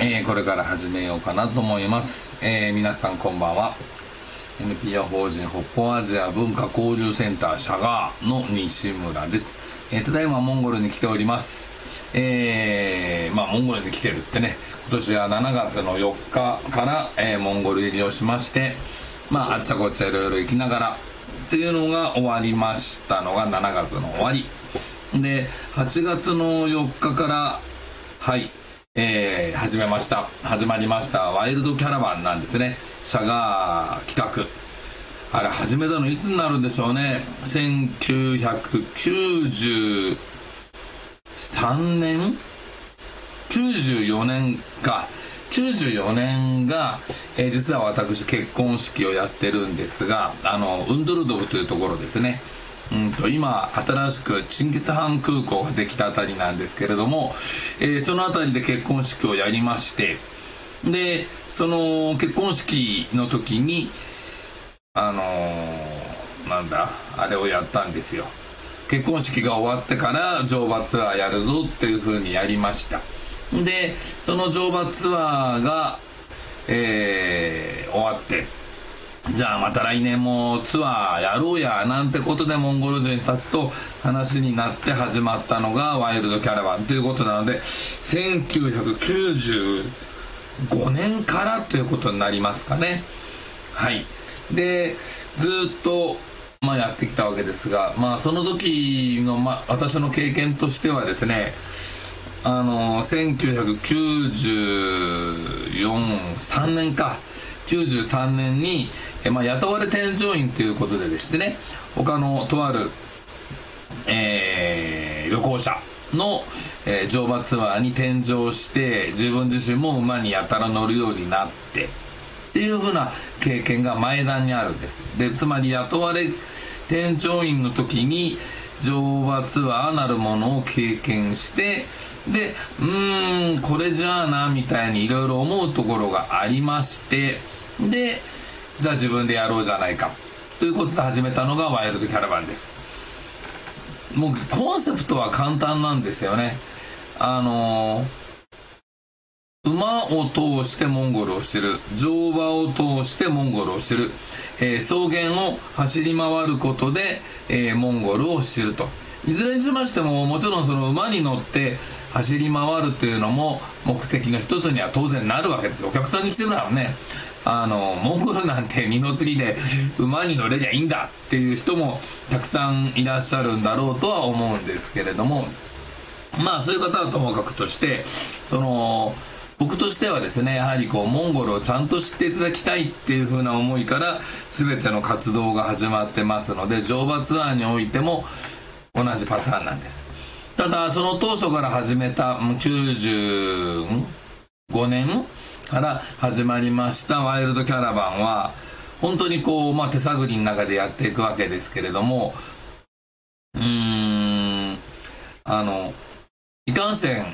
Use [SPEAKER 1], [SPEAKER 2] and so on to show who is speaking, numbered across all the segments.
[SPEAKER 1] えー、これから始めようかなと思います、えー、皆さんこんばんは。NPO 法人北方アジア文化交流センターシャガーの西村です、えー、ただいまモンゴルに来ております。えー、まあモンゴルに来てるってね。今年は7月の4日から、え、モンゴル入りをしましてまああっちゃこっちゃいろいろ行きながらっていうのが終わりましたのが7月の終わり。で8月の4日からはい。えー、始めました。始まりました。ワイルドキャラバンなんですね。シャガー企画。あれ始めたのいつになるんでしょうね。1993年94年か。94年が、えー、実は私結婚式をやってるんですがあのウンドルドブというところですね。うんと今新しくチンギスハン空港ができたあたりなんですけれども、えー、その辺りで結婚式をやりましてでその結婚式の時にあのー、なんだあれをやったんですよ。結婚式が終わってから乗馬ツアーやるぞっていうふうにやりました。でその乗馬ツアーが、えー、終わって。じゃあまた来年もツアーやろうやなんてことでモンゴル人たちと話になって始まったのがワイルドキャラバンということなので1995年からということになりますかね。はい。でずっとまあやってきたわけですがまあその時の、まあ、私の経験としてはですねあの1994,3年か。93年にえまあ、雇われ添乗員ということでですね他のとある、えー、旅行者の、えー、乗馬ツアーに添乗して自分自身も馬にやたら乗るようになってっていうふうな経験が前段にあるんです。でつまり雇われ添乗員の時に乗馬ツアーなるものを経験してでうーんこれじゃあなみたいにいろいろ思うところがありましてでじゃあ自分でやろうじゃないか。ということで始めたのがワイルドキャラバンです。もうコンセプトは簡単なんですよね。あのー、馬を通してモンゴルを知る。乗馬を通してモンゴルを知る、えー、草原を走り回ることで、えー、モンゴルを知ると。いずれにしましてももちろんその馬に乗って走り回るというのも目的の一つには当然なるわけです。お客さんに来てもらうね。あのモンゴルなんて二の次で馬に乗れりゃいいんだっていう人もたくさんいらっしゃるんだろうとは思うんですけれども。まあそういう方はともかくとしてその僕としてはですねやはりこうモンゴルをちゃんと知っていただきたいっていう風な思いから全ての活動が始まってますので乗馬ツアーにおいても同じパターンなんです。ただその当初から始めた95年から始まりました。ワイルドキャラバンは本当にこう、まあ、手探りの中でやっていくわけですけれどもうーんあのいかんせん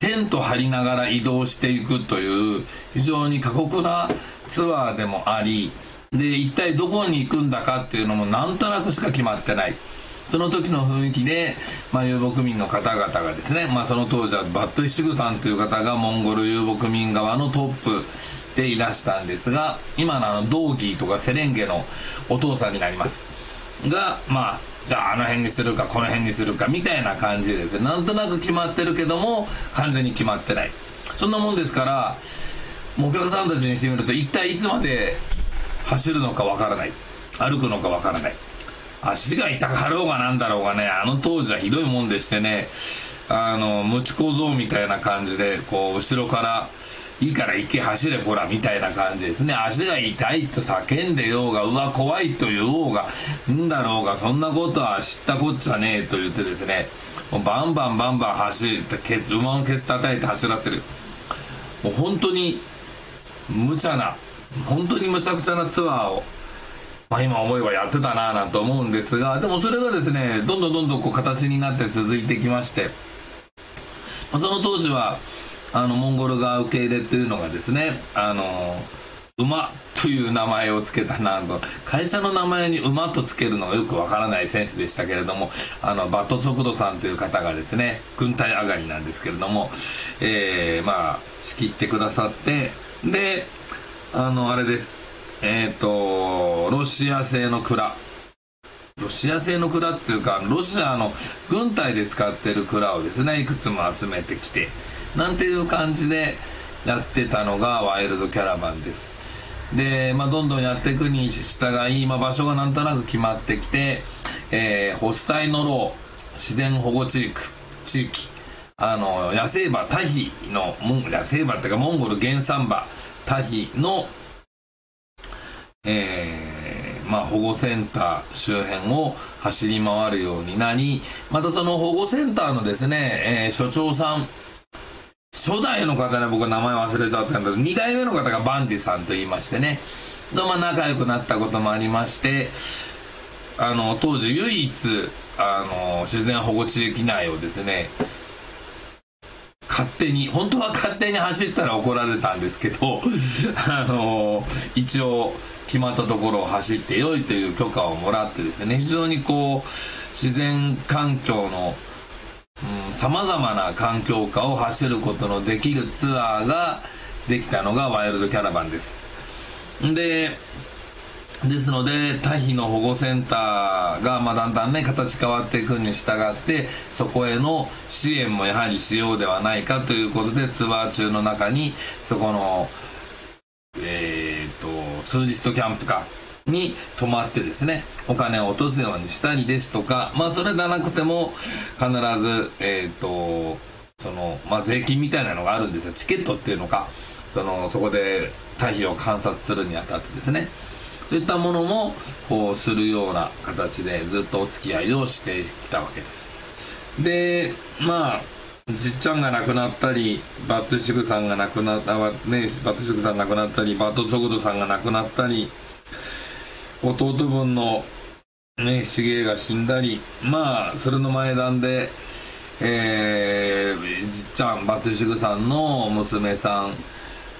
[SPEAKER 1] テント張りながら移動していくという非常に過酷なツアーでもありで一体どこに行くんだかっていうのもなんとなくしか決まってない。その時の雰囲気で、まあ、遊牧民の方々がですね、まあ、その当時はバットイシグさんという方がモンゴル遊牧民側のトップでいらしたんですが今のあのドーギーとかセレンゲのお父さんになります。がまあじゃああの辺にするかこの辺にするかみたいな感じですねなんとなく決まってるけども完全に決まってない。そんなもんですからもうお客さんたちにしてみると一体いつまで走るのかわからない。歩くのかわからない。足が痛かろうがなんだろうがねあの当時はひどいもんでしてねあのムチ小僧みたいな感じでこう後ろからいいから行け走れほらみたいな感じですね。足が痛いと叫んでようがうわ怖いと言おうがんだろうがそんなことは知ったこっちゃねえと言ってですねバンバンバンバン走ってケツ馬のケツ叩いて走らせる。もう本当に無茶な本当にむちゃくちゃなツアーをあ、今思えばやってたなぁなんて思うんですがでもそれがですねどんどんどんどんこう形になって続いてきまして、まあ、その当時はあのモンゴル側受け入れっていうのがですねあの馬という名前を付けたなんと会社の名前に馬と付けるのがよくわからないセンスでしたけれどもあのバット速度さんという方がですね軍隊上がりなんですけれども、えー、まあ仕切ってくださってであのあれです。えっ、ー、とロシア製の蔵。ロシア製の蔵っていうかロシアの軍隊で使ってる蔵をですねいくつも集めてきてなんていう感じでやってたのがワイルドキャラバンです。で、まあ、どんどんやっていくに従い、まあ、場所がなんとなく決まってきて、えー、ホスタイノロー自然保護地域地域あの野生馬タヒの野生馬っていうかモンゴル原産馬タヒのえー、まあ、保護センター周辺を走り回るようになり、またその保護センターのですね、えー、所長さん、初代の方ね、僕名前忘れちゃったんだけど、2代目の方がバンディさんと言いましてね、まあ、仲良くなったこともありまして、あの、当時唯一、あの、自然保護地域内をですね、勝手に、本当は勝手に走ったら怒られたんですけど、あの、一応、決まったところを走ってよいという許可をもらってですね、非常にこう、自然環境のさまざまな環境下を走ることのできるツアーができたのがワイルドキャラバンです。で、ですので、タヒの保護センターが、まあ、だんだんね、形変わっていくに従って、そこへの支援もやはりしようではないかということで、ツアー中の中に、そこの、え、ー、ツーリストキャンプか、に泊まってですね、お金を落とすようにしたりですとか、まあそれでなくても必ず、えっ、ー、と、その、まあ税金みたいなのがあるんですよ。チケットっていうのか、その、そこで退避を観察するにあたってですね。そういったものも、こう、するような形でずっとお付き合いをしてきたわけです。で、まあ、じっちゃんが亡くなったり、バットシグさんが亡くなった、ね、バットシグさん亡くなったり、バットソグドさんが亡くなったり、弟分のね、シゲが死んだり、まあ、それの前段で、えー、じっちゃん、バットシグさんの娘さん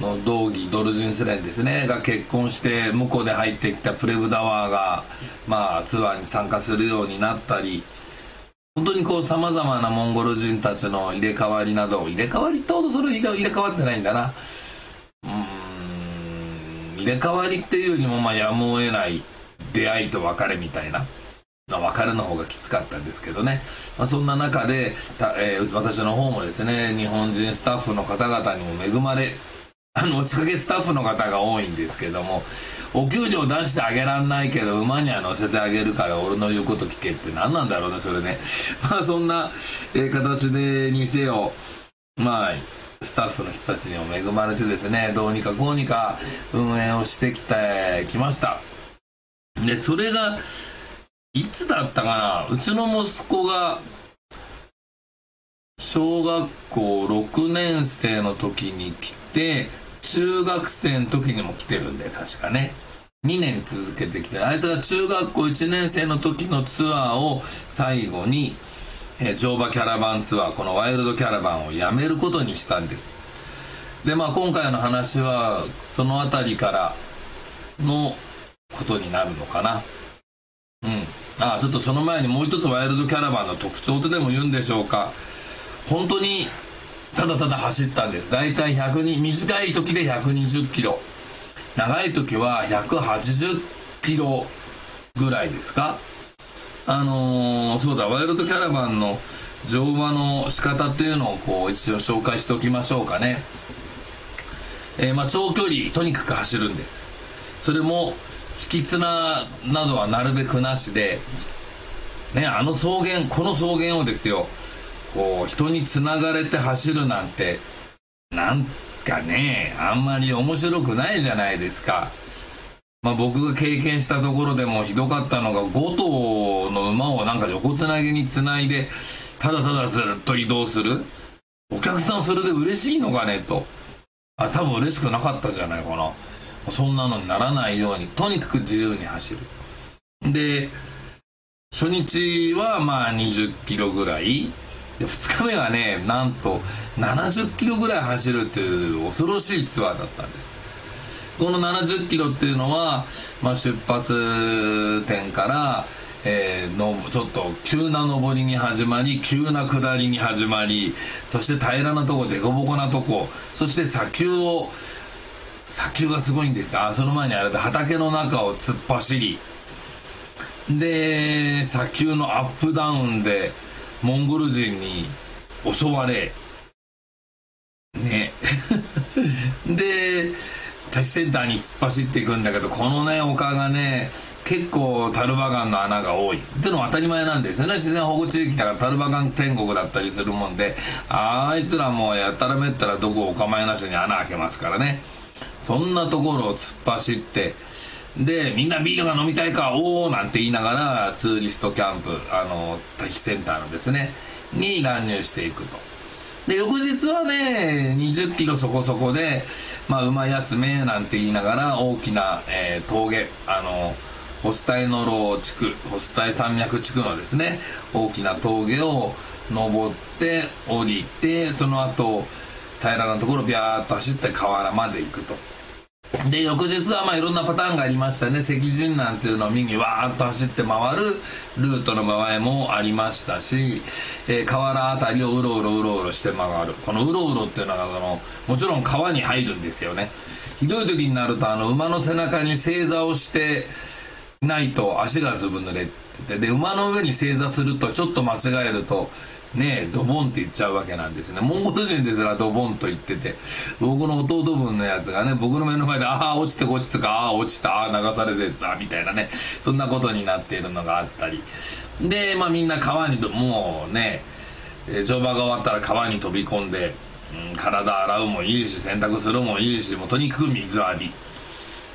[SPEAKER 1] の道義、ドルジンスレンですね、が結婚して、向こうで入ってきたプレブダワーが、まあ、ツアーに参加するようになったり、本当にこう、様々なモンゴル人たちの入れ替わりなど、入れ替わりってほどそれ入れ替わってないんだな。うん入れ替わりっていうよりも、まあ、やむを得ない出会いと別れみたいな。まあ、別れの方がきつかったんですけどね。まあ、そんな中で、えー、私の方もですね、日本人スタッフの方々にも恵まれ、あの、押しかけスタッフの方が多いんですけども、お給料出してあげらんないけど、馬には乗せてあげるから俺の言うこと聞けって何なんだろうね、それね。まあ、そんな、えー、形でにせよ、まあ、スタッフの人たちにも恵まれてですね、どうにかこうにか運営をしてきてきました。で、それが、いつだったかな？うちの息子が、小学校6年生の時に来て、中学生の時にも来てるんで、確かね。2年続けてきて、あいつが中学校1年生の時のツアーを最後に、えー、乗馬キャラバンツアー、このワイルドキャラバンをやめることにしたんです。で、まあ今回の話は、その辺りからのことになるのかな。うん。あ、ちょっとその前にもう一つワイルドキャラバンの特徴とでも言うんでしょうか。本当に、ただただ走ったんです。だいたい100に短い時で120キロ。長い時は180キロぐらいですか。あのー、そうだ、ワイルドキャラバンの乗馬の仕方っていうのをこう一応紹介しておきましょうかね。えー、まあ長距離、とにかく走るんです。それも、引き綱などはなるべくなしで、ね、あの草原、この草原をですよ、こう、人に繋がれて走るなんて、なんかね、あんまり面白くないじゃないですか。まあ、僕が経験したところでもひどかったのが5頭の馬をなんか横つなぎにつないでただただずっと移動する。お客さんそれで嬉しいのかねと。あ多分嬉しくなかったんじゃないかな。そんなのにならないようにとにかく自由に走る。で初日はまあ20キロぐらい。で2日目はねなんと70キロぐらい走るっていう恐ろしいツアーだったんです。この70キロっていうのは、まあ、出発点から、えーのちょっと急な上りに始まり急な下りに始まりそして平らなとこ凸凹なとこそして砂丘を砂丘がすごいんです。あその前にあれで畑の中を突っ走り。で砂丘のアップダウンでモンゴル人に襲われね。でタシセンターに突っ走っていくんだけどこのね丘がね結構タルバガンの穴が多い。ってのは当たり前なんですよね。自然保護地域だからタルバガン天国だったりするもんであいつらもうやったらめったらどこお構いなしに穴開けますからね。そんなところを突っ走ってでみんなビールが飲みたいかおおなんて言いながらツーリストキャンプあのタヒセンターのですねに乱入していくと。で翌日はね20キロそこそこで、まあ、馬休めなんて言いながら大きな、えー峠あのホスタイノロ地区ホスタイ山脈地区のですね大きな峠を登って降りてその後平らなところビャーっと走って河原まで行くと。で翌日はまあいろんなパターンがありましたね。石人なんていうのを右にわーっと走って回るルートの場合もありましたし、えー河原あたりをうろうろうろうろして回る。このうろうろっていうのはそのもちろん川に入るんですよね。ひどい時になるとあの馬の背中に正座をしてないと足がずぶ濡れててで馬の上に正座するとちょっと間違えるとねえドボンって言っちゃうわけなんですね。モンゴル人ですらドボンと言ってて僕の弟分のやつがね僕の目の前でああ落ちてこっちとかああ落ちたああ流されてたみたいなねそんなことになっているのがあったり。でまあみんな川にどもうね乗馬が終わったら川に飛び込んで、うん、体洗うもいいし洗濯するもいいしもうとにかく水浴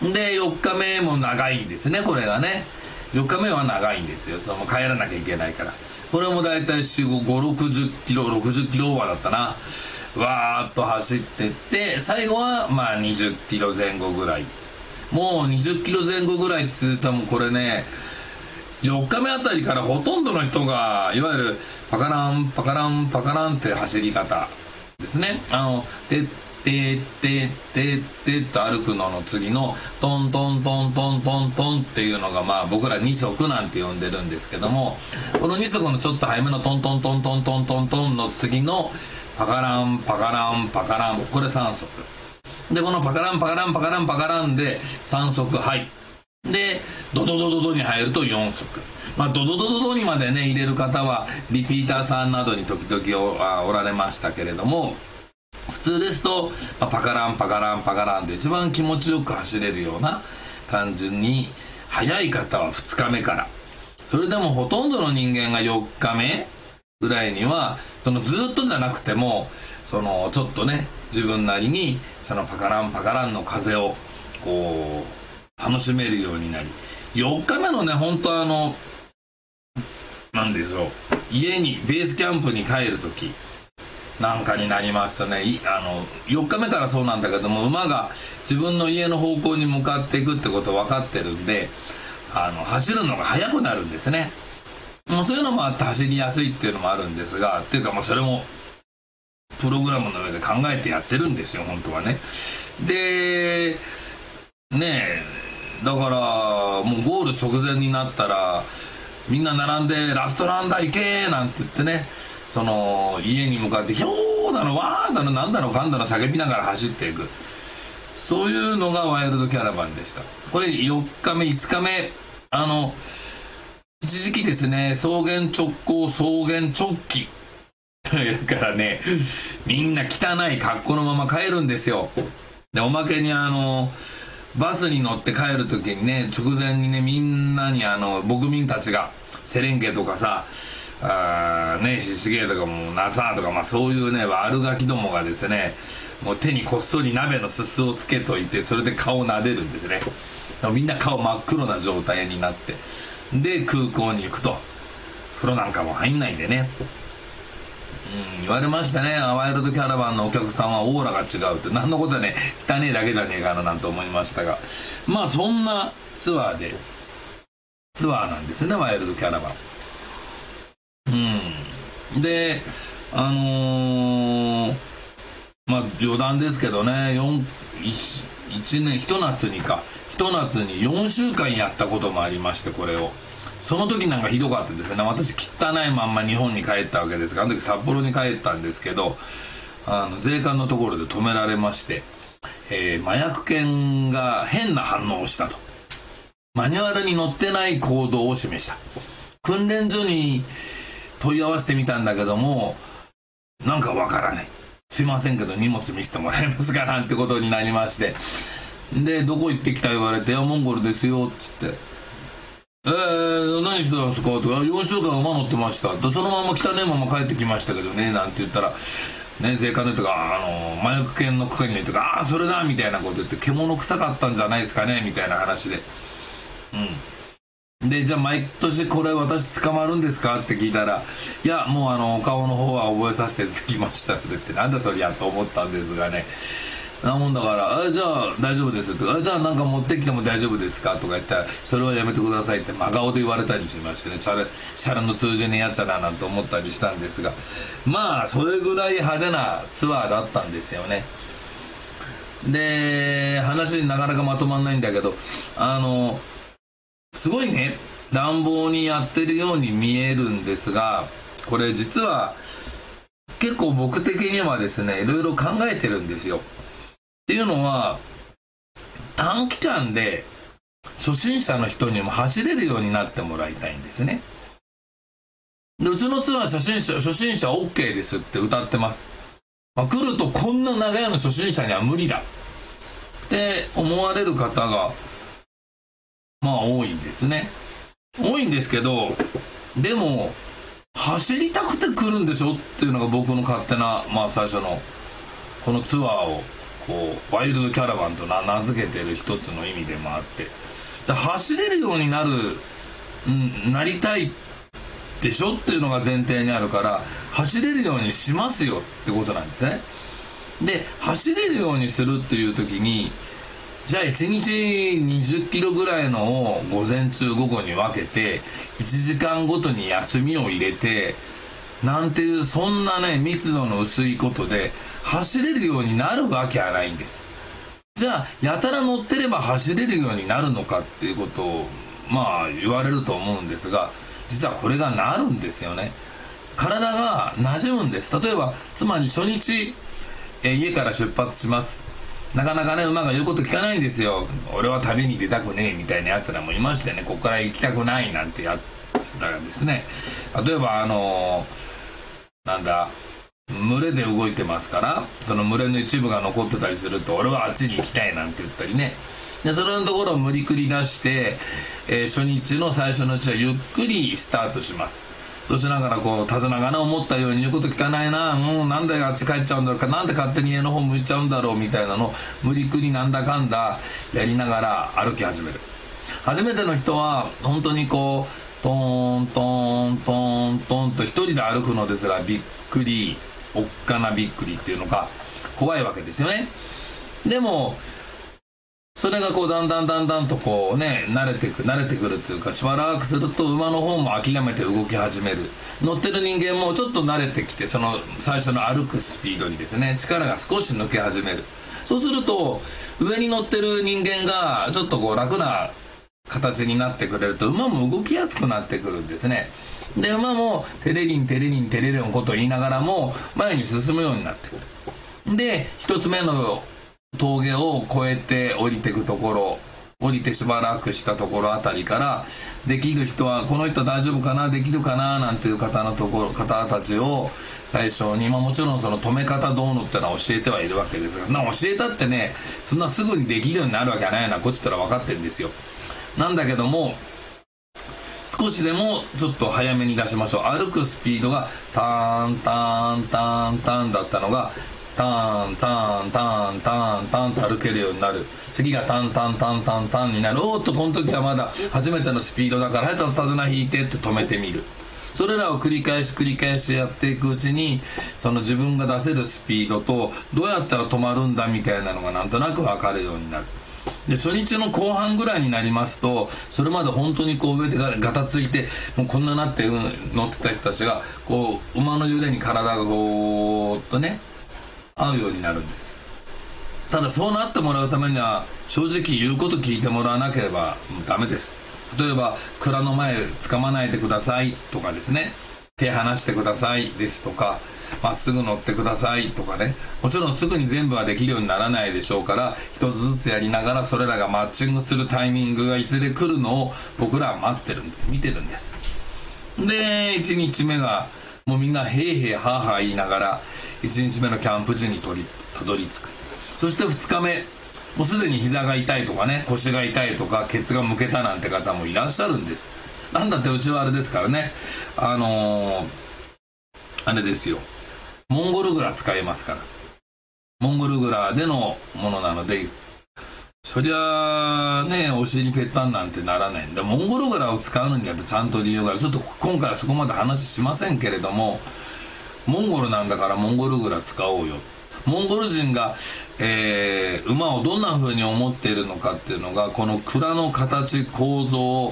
[SPEAKER 1] び。で4日目も長いんですねこれがね。4日目は長いんですよ。その帰らなきゃいけないから。これも大体4560キロ60キロオーバーだったな。わーっと走ってって最後はまあ20キロ前後ぐらい。もう20キロ前後ぐらいっつうともうこれね4日目あたりからほとんどの人がいわゆるパカランパカランパカランって走り方ですね。あのてってってってってと歩くのの次のトントントントントントンっていうのがまあ僕ら二足なんて呼んでるんですけどもこの二足のちょっと早めのトントントントントントントンの次のパカランパカランパカランこれ3足。でこのパカランパカランパカランパカランで3足はいでドドドドドに入ると4足。まあドドドドドにまでね入れる方はリピーターさんなどに時々おられましたけれども普通ですと、まあパカランパカランパカランで一番気持ちよく走れるような感じに早い方は2日目から。それでもほとんどの人間が4日目ぐらいにはそのずっとじゃなくてもそのちょっとね自分なりにそのパカランパカランの風をこう楽しめるようになり4日目のね本当あのなんでしょう家にベースキャンプに帰る時なんかになりますとね。あの4日目からそうなんだけども馬が自分の家の方向に向かっていくってこと分かってるんであの走るのが速くなるんですね。もうそういうのもあって走りやすいっていうのもあるんですがっていうかもうそれもプログラムの上で考えてやってるんですよ本当はね。でねえだからもうゴール直前になったらみんな並んで「ラストランだ行け!」なんて言ってね。その家に向かって「ひょーだのわーだのなんだのかんだの」叫びながら走っていく。そういうのがワイルドキャラバンでした。これ4日目5日目。あの一時期ですね草原直行草原直帰。というからねみんな汚い格好のまま帰るんですよ。でおまけにあのバスに乗って帰る時にね直前にねみんなにあの牧民たちがセレンゲとかさあーねシシゲとかもナサーとかまあそういうね悪ガキどもがですねもう手にこっそり鍋のすすをつけといてそれで顔を撫でるんですね。みんな顔真っ黒な状態になってで空港に行くと風呂なんかも入んないんでね。うん、言われましたね。ワイルドキャラバンのお客さんはオーラが違うって。何のことはね。汚ねえだけじゃねえかななんて思いましたが。まあそんなツアーでツアーなんですねワイルドキャラバン。うん。であのーまあ余談ですけどね4 1年ひと夏にか。ひと夏に4週間やったこともありましてこれを。その時なんかひどかったですね。私汚いまんま日本に帰ったわけですがあの時札幌に帰ったんですけどあの税関のところで止められまして、えー、麻薬犬が変な反応をしたと。マニュアルに載ってない行動を示した。訓練所に問い合わせてみたんだけどもなんかわからないすいませんけど荷物見せてもらえますか？なんてことになりましてでどこ行ってきた言われて「モンゴルですよ」っつって「えー、何してたんですか?」とか「4週間馬乗ってました」そのまま汚いまま帰ってきましたけどねなんて言ったらね、税関の人が、あの、麻薬犬の係の人が、ああ、それだみたいなこと言って、獣臭かったんじゃないですかねみたいな話で。うん。で、じゃあ毎年これ私捕まるんですか？って聞いたら、いや、もうあの、お顔の方は覚えさせていただきましたって言って、なんだそりゃと思ったんですがね。なもんだから「あじゃあ大丈夫です」とか「じゃあなんか持ってきても大丈夫ですか?」とか言ったら「それはやめてください」って真顔で言われたりしましてね。チャラチャラの通じねえやつだななんて思ったりしたんですが。まあそれぐらい派手なツアーだったんですよね。で話になかなかまとまんないんだけどあのすごいね乱暴にやってるように見えるんですがこれ実は結構僕的にはですねいろいろ考えてるんですよっていうのは、短期間で初心者の人にも走れるようになってもらいたいんですね。で、うちのツアー初心者、初心者 OK ですって歌ってます。まあ、来るとこんな長屋の初心者には無理だって思われる方が、まあ多いんですね。多いんですけど、でも、走りたくて来るんでしょっていうのが僕の勝手な、まあ最初の、このツアーをこうワイルドキャラバンと名付けてる一つの意味でもあって走れるようになる、うん、なりたいでしょっていうのが前提にあるから走れるようにしますよってことなんですねで走れるようにするっていう時にじゃあ1日20キロぐらいのを午前中午後に分けて1時間ごとに休みを入れてなんていうそんなね密度の薄いことで走れるようになるわけはないんです。じゃあやたら乗ってれば走れるようになるのかっていうことをまあ言われると思うんですが実はこれがなるんですよね。体が馴染むんです。例えばつまり初日、え家から出発します。なかなかね馬が言うこと聞かないんですよ。俺は旅に出たくねえみたいなやつらもいましてね。ここから行きたくないなんてやつらがですね。例えばあのー、なんだ群れで動いてますからその群れの一部が残ってたりすると俺はあっちに行きたいなんて言ったりね。でそれのところを無理くり出して、えー、初日の最初のうちはゆっくりスタートします。そうしながらこう手綱がな思ったように言うこと聞かないな。うんなんであっち帰っちゃうんだろうか。なんで勝手に家の方向いちゃうんだろうみたいなの。無理くりなんだかんだやりながら歩き始める。初めての人は本当にこうトーントーントーントーンと一人で歩くのですらびっくり。おっかなびっくりっていうのが怖いわけですよね。でもそれがこうだんだんだんだんとこうね慣れてく慣れてくるというかしばらくすると馬の方も諦めて動き始める。乗ってる人間もちょっと慣れてきてその最初の歩くスピードにですね力が少し抜け始める。そうすると上に乗ってる人間がちょっとこう楽な形になってくれると馬も動きやすくなってくるんですね。で馬もテレリンテレリンテレレンことを言いながらも前に進むようになってくる。で一つ目の峠を越えて降りてくところ降りてしばらくしたところあたりからできる人はこの人大丈夫かなできるかななんていう方のところ方たちを対象に、まあ、もちろんその止め方どうのってのは教えてはいるわけですがな教えたってねそんなすぐにできるようになるわけはないなこっちったら分かってるんですよ。なんだけども少しでもちょっと早めに出しましょう。歩くスピードがターンターンターンターンだったのがターンターンターンターンターンと歩けるようになる次がタンタンタンタンタンになるおっとこの時はまだ初めてのスピードだからはい手綱引いてって止めてみるそれらを繰り返し繰り返しやっていくうちにその自分が出せるスピードとどうやったら止まるんだみたいなのがなんとなく分かるようになるで初日の後半ぐらいになりますとそれまで本当にこう上でガタついてもうこんななって、うん、乗ってた人たちがこう馬の揺れに体がこうっとね合うようになるんです。ただそうなってもらうためには正直言うこと聞いてもらわなければダメです。例えば蔵の前つかまないでくださいとかですね。手離してくださいですとかまっすぐ乗ってくださいとかね。もちろんすぐに全部はできるようにならないでしょうから一つずつやりながらそれらがマッチングするタイミングがいずれ来るのを僕らは待ってるんです。見てるんです。で1日目がもうみんなへいへいはーはー言いながら1日目のキャンプ地にたどり着く。そして2日目もうすでに膝が痛いとかね腰が痛いとかケツがむけたなんて方もいらっしゃるんです。なんだってうちはあれですからね。あのー、あれですよ。モンゴルグラ使いますから。モンゴルグラでのものなのでそりゃあねお尻ぺったんなんてならないんでモンゴルグラを使うのにはちゃんと理由がある。ちょっと今回はそこまで話しませんけれどもモンゴルなんだからモンゴルグラ使おうよ。モンゴル人が、えー、馬をどんな風に思っているのかっていうのがこの蔵の形構造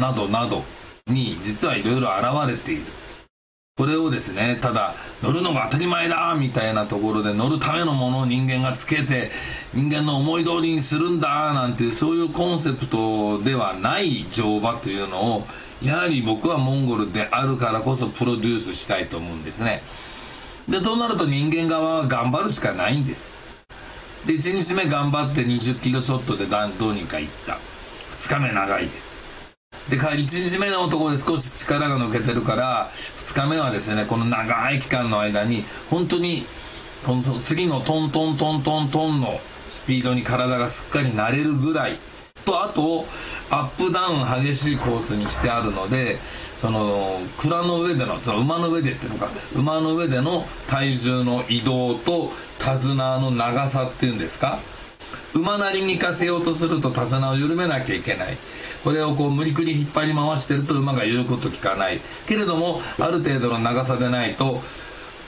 [SPEAKER 1] などなどに実はいろいろ現れている。これをですねただ乗るのが当たり前だみたいなところで乗るためのものを人間がつけて人間の思い通りにするんだなんていうそういうコンセプトではない乗馬というのをやはり僕はモンゴルであるからこそプロデュースしたいと思うんですね。でとなると人間側は頑張るしかないんです。で1日目頑張って20キロちょっとでどうにか行った。2日目長いです。で1日目のところで少し力が抜けてるから2日目はですねこの長い期間の間に本当にこの次のトントントントントンのスピードに体がすっかり慣れるぐらい。とあとアップダウン激しいコースにしてあるのでその蔵の上でのその馬の上でっていうのか馬の上での体重の移動と手綱の長さっていうんですか？馬なりに行かせようとすると手綱を緩めなきゃいけない。これをこう無理くり引っ張り回してると馬が言うこと聞かない。けれどもある程度の長さでないと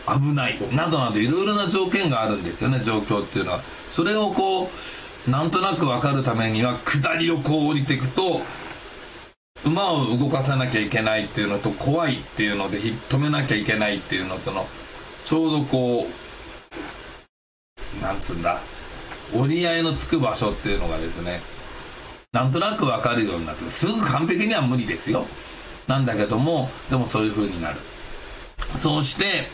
[SPEAKER 1] 危ない。などなどいろいろな条件があるんですよね状況っていうのは。それをこうなんとなく分かるためには下りをこう降りていくと馬を動かさなきゃいけないっていうのと怖いっていうので止めなきゃいけないっていうのとのちょうどこうなんつうんだ折り合いのつく場所っていうのがですねなんとなく分かるようになってすぐ完璧には無理ですよ。なんだけどもでもそういう風になる。そうして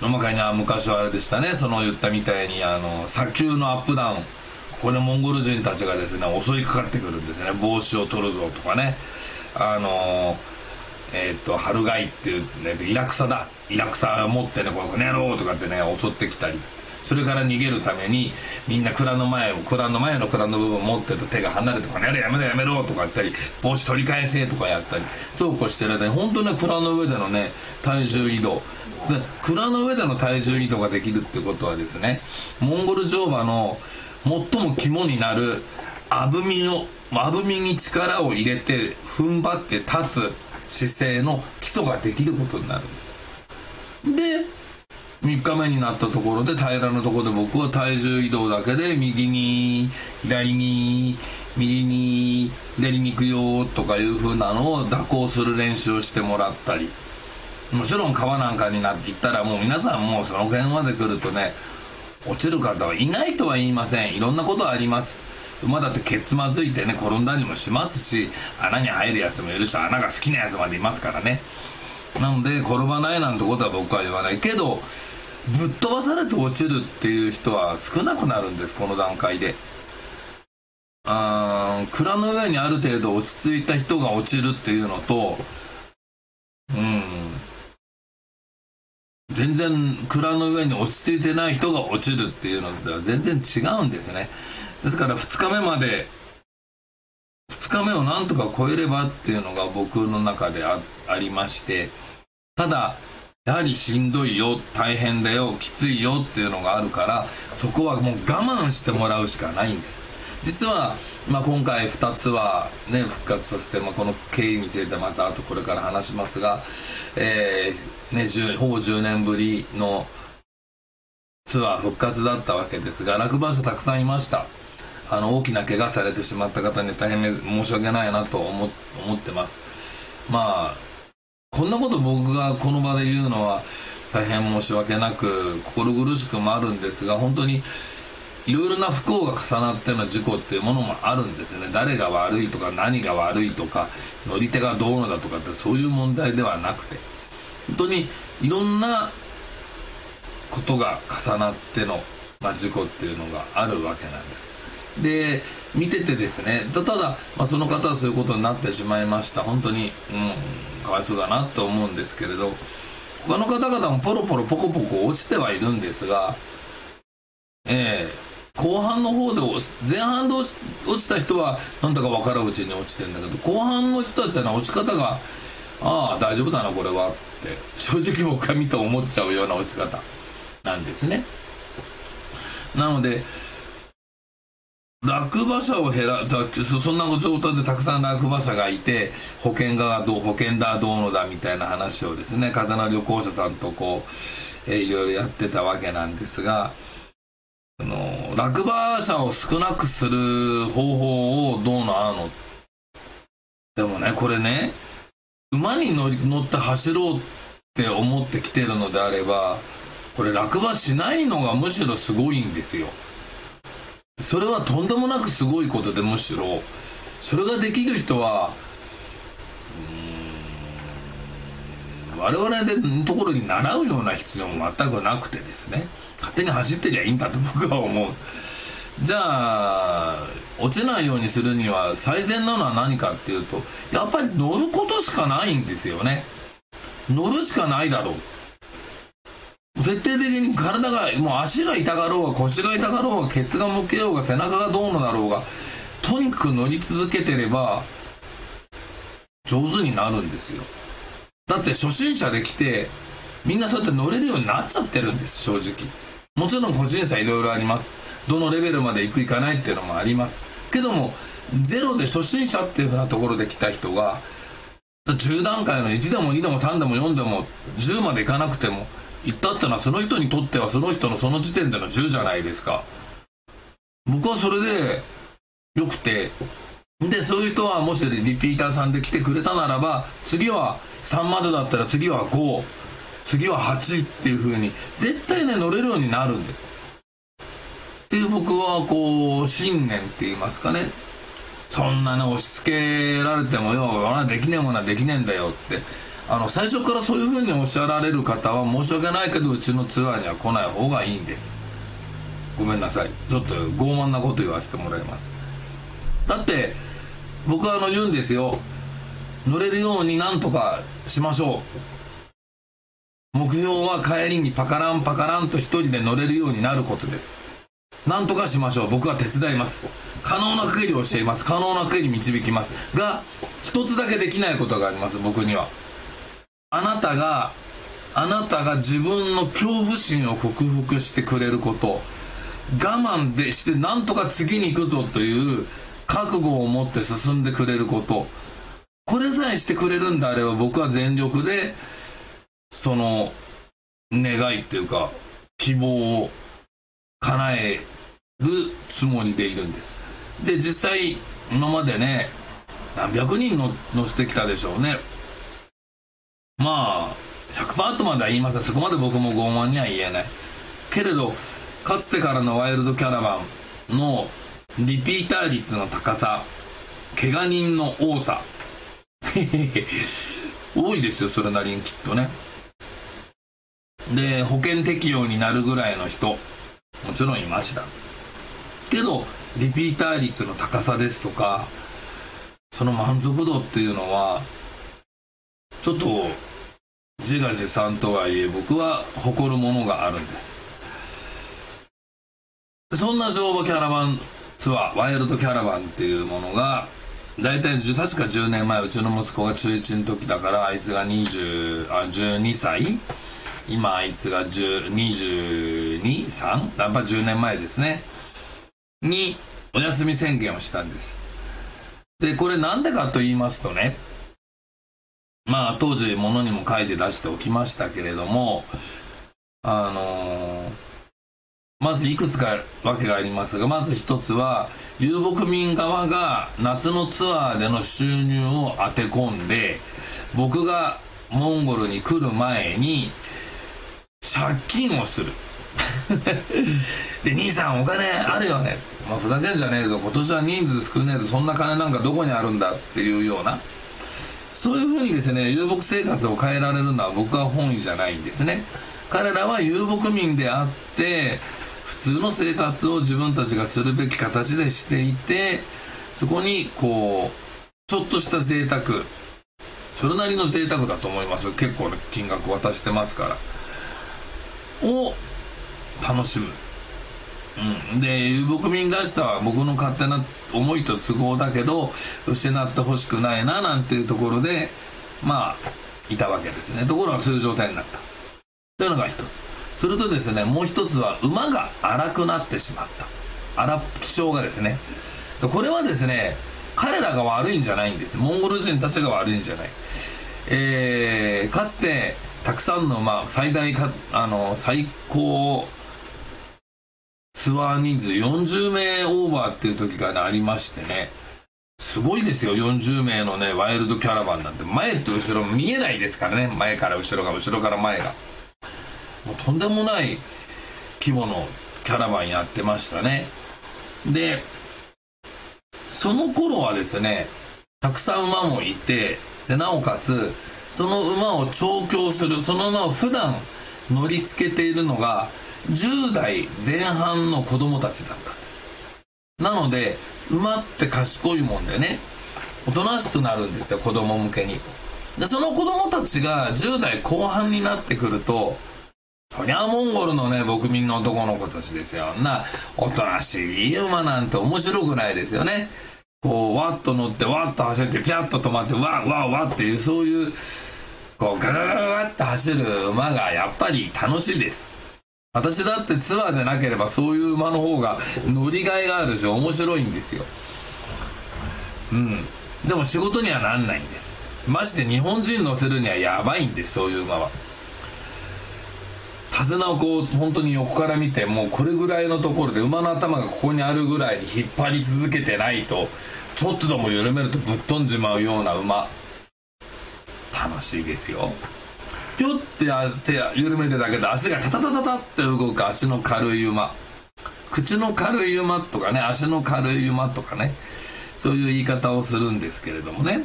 [SPEAKER 1] 野間会には昔はあれでしたね。その言ったみたいにあの砂丘のアップダウン。ここでモンゴル人たちがですね襲いかかってくるんですね。帽子を取るぞとかね。あのえっ、ー、と春貝っていう、ね、イラクサだ。イラクサ持ってねこの野郎とかってね襲ってきたり。それから逃げるためにみんな蔵の前を蔵の前の蔵の部分を持ってると手が離れて「この野郎やめろやめろ」とか言ったり「帽子取り返せ」とかやったりそうこうしてる間に本当ね蔵の上でのね体重移動。で蔵の上での体重移動ができるってことはですねモンゴル乗馬の最も肝になるあぶみのあぶみに力を入れて踏ん張って立つ姿勢の基礎ができることになるんです。で3日目になったところで平らなところで僕は体重移動だけで右に左に右に左に行くよとかいう風なのを蛇行する練習をしてもらったり。もちろん川なんかになっていったらもう皆さんもうその辺まで来るとね落ちる方はいないとは言いません。いろんなことあります。馬だってケツまずいてね転んだりもしますし穴に入るやつもいるし穴が好きなやつまでいますからね。なので転ばないなんてことは僕は言わないけどぶっ飛ばされて落ちるっていう人は少なくなるんですこの段階で。あ蔵の上にある程度落ち着いた人が落ちるっていうのとうん。全然蔵の上に落ち着いてない人が落ちるっていうのでは全然違うんですね。ですから2日目まで2日目をなんとか超えればっていうのが僕の中でありまして。ただやはりしんどいよ大変だよきついよっていうのがあるからそこはもう我慢してもらうしかないんです。実は、まあ、今回2つは、ね、復活させて、まあ、この経緯についてまた後これから話しますが、えーね、ほぼ10年ぶりのツアー復活だったわけですが落馬者たくさんいました。あの大きな怪我されてしまった方に大変申し訳ないなと思ってます。まあこんなこと僕がこの場で言うのは大変申し訳なく心苦しくもあるんですが本当にいろいろな不幸が重なっての事故っていうものもあるんですね。誰が悪いとか何が悪いとか乗り手がどうのだとかってそういう問題ではなくて。本当にいろんなことが重なっての、まあ、事故っていうのがあるわけなんです。で見ててですね。ただ、まあ、その方はそういうことになってしまいました。本当に、うん、かわいそうだなと思うんですけれど他の方々もポロポロポコポコ落ちてはいるんですがええ後半の方で前半で落ちた人はなんだか分からんうちに落ちてるんだけど後半の人たちは落ち方がああ大丈夫だなこれはって正直僕は見て思っちゃうような落ち方なんですね。なので落馬者を減らだそんな状態でたくさん落馬者がいて保険がどう保険だどうのだみたいな話をですね風の旅行者さんとこう、えー、いろいろやってたわけなんですがあの落馬者を少なくする方法をどうのあの。でもねこれね馬に乗り乗って走ろうって思ってきてるのであればこれ落馬しないのがむしろすごいんですよ。それはとんでもなくすごいことでむしろ。それができる人は我々のところに習うような必要も全くなくてですね。勝手に走ってりゃいいんだと僕は思う。じゃあ落ちないようにするには最善なのは何かっていうとやっぱり乗ることしかないんですよね。乗るしかないだろう。徹底的に体がもう足が痛がろうが腰が痛がろうがケツが向けようが背中がどうのだろうがとにかく乗り続けてれば上手になるんですよ。だって初心者で来てみんなそうやって乗れるようになっちゃってるんです正直。もちろん個人差いろいろあります。どのレベルまで行く行かないっていうのもあります。けどもゼロで初心者っていうふうなところで来た人が10段階の1でも2でも3でも4でも10までいかなくても行ったってのはその人にとってはその人のその時点での10じゃないですか。僕はそれでよくて。でそういう人はもしリピーターさんで来てくれたならば次は3までだったら次は5次は8っていう風に絶対ね乗れるようになるんです。っていう僕はこう信念って言いますかね。そんなね押し付けられてもよ俺できねえものはできねえんだよって。あの最初からそういう風におっしゃられる方は申し訳ないけどうちのツアーには来ない方がいいんですごめんなさいちょっと傲慢なこと言わせてもらいますだって僕はあの言うんですよ乗れるようになんとかしましょう目標は帰りにパカランパカランと一人で乗れるようになることです。なんとかしましょう。僕は手伝います。可能な限り教えます。可能な限り導きます。が、一つだけできないことがあります、僕には。あなたが、あなたが自分の恐怖心を克服してくれること、我慢でしてなんとか次に行くぞという覚悟を持って進んでくれること、これさえしてくれるんであれば僕は全力でその願いっていうか希望を叶えるつもりでいるんです。で実際今までね何百人の乗せてきたでしょうね。まあ100%とまでは言いません。そこまで僕も傲慢には言えない。けれどかつてからのワイルドキャラバンのリピーター率の高さ怪我人の多さ。多いですよそれなりにきっとね。で保険適用になるぐらいの人もちろんいました。けどリピーター率の高さですとかその満足度っていうのはちょっと自画自賛とはいえ僕は誇るものがあるんです。そんな乗馬キャラバンツアーワイルドキャラバンっていうものが大体確か10年前うちの息子が中1の時だからあいつが20あ12歳？今あいつが223やっぱ10年前ですね。にお休み宣言をしたんです。でこれなんでかと言いますとねまあ当時物にも書いて出しておきましたけれどもあのー、まずいくつか訳がありますがまず一つは遊牧民側が夏のツアーでの収入を当て込んで僕がモンゴルに来る前に借金をする。で兄さんお金あるよね、まあ、ふざけんじゃねえぞ。今年は人数少ねえぞ。そんな金なんかどこにあるんだっていうような。そういうふうにですね遊牧生活を変えられるのは僕は本意じゃないんですね。彼らは遊牧民であって普通の生活を自分たちがするべき形でしていてそこにこうちょっとした贅沢それなりの贅沢だと思います結構な金額渡してますから。を楽しむ、うん、で遊牧民らしさは僕の勝手な思いと都合だけど失ってほしくないななんていうところでまあいたわけですね。ところがそういう状態になった。というのが一つ。するとですねもう一つは馬が荒くなってしまった。荒気性がですね。これはですね彼らが悪いんじゃないんです。モンゴル人たちが悪いんじゃない。えー、かつてたくさんの馬最大かあの最高ツアー人数40名オーバーっていう時が、ね、ありましてね。すごいですよ40名のねワイルドキャラバンなんて。前と後ろ見えないですからね。前から後ろが後ろから前が。もうとんでもない規模のキャラバンやってましたね。でその頃はですねたくさん馬もいてでなおかつその馬を調教するその馬を普段乗りつけているのが10代前半の子供たちだったんです。なので馬って賢いもんでねおとなしくなるんですよ子供向けに。でその子供たちが10代後半になってくるとそりゃモンゴルのね牧民の男の子たちですよ。なおとなしい馬なんて面白くないですよね。こうわっと乗ってわっと走ってピャッと止まってわわわっていうそういうこうガガガガガって走る馬がやっぱり楽しいです。私だってツアーでなければそういう馬の方が乗りがいがあるし面白いんですよ。うん。でも仕事にはなんないんです。まして日本人乗せるにはやばいんですそういう馬は。手綱をこう本当に横から見てもうこれぐらいのところで馬の頭がここにあるぐらいに引っ張り続けてないとちょっとでも緩めるとぶっ飛んじまうような馬。楽しいですよ。ぴょって手緩めてだけで足がタタタタタって動く足の軽い馬。口の軽い馬とかね足の軽い馬とかねそういう言い方をするんですけれどもね。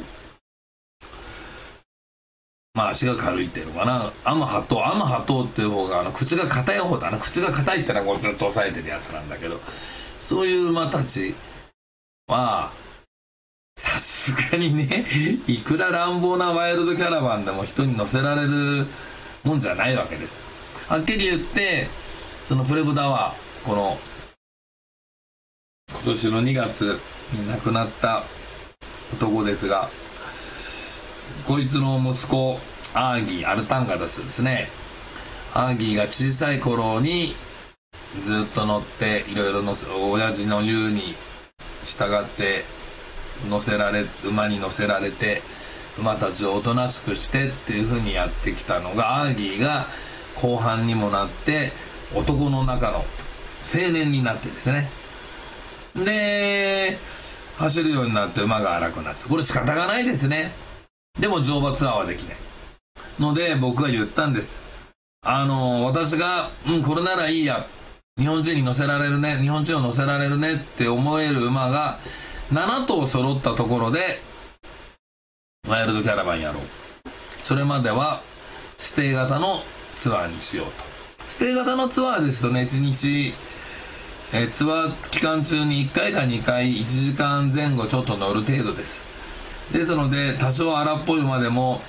[SPEAKER 1] まあ足が軽いっていうのかな。アマハトアマハトっていう方があの口が硬い方だな。口が硬いってのはこうずっと押さえてるやつなんだけど。そういう馬たちはさすがにねいくら乱暴なワイルドキャラバンでも人に乗せられるもんじゃないわけです。はっきり言ってそのプレブダはこの今年の2月に亡くなった男ですがこいつの息子アーギーアルタンガダスですね。アーギーが小さい頃にずっと乗っていろいろの親父の言うに従って乗せられ馬に乗せられて馬たちをおとなしくしてっていうふうにやってきたのがアーギーが後半にもなって男の中の青年になってですね。で走るようになって馬が荒くなってこれ仕方がないですね。でも乗馬ツアーはできない。ので僕は言ったんです。あの私がうんこれならいいや。日本人に乗せられるね。日本人を乗せられるね。って思える馬が7頭揃ったところでワイルドキャラバンやろう。それまでは指定型のツアーにしようと。指定型のツアーですとね1日えツアー期間中に1回か2回1時間前後ちょっと乗る程度です。ですので多少荒っぽい馬でも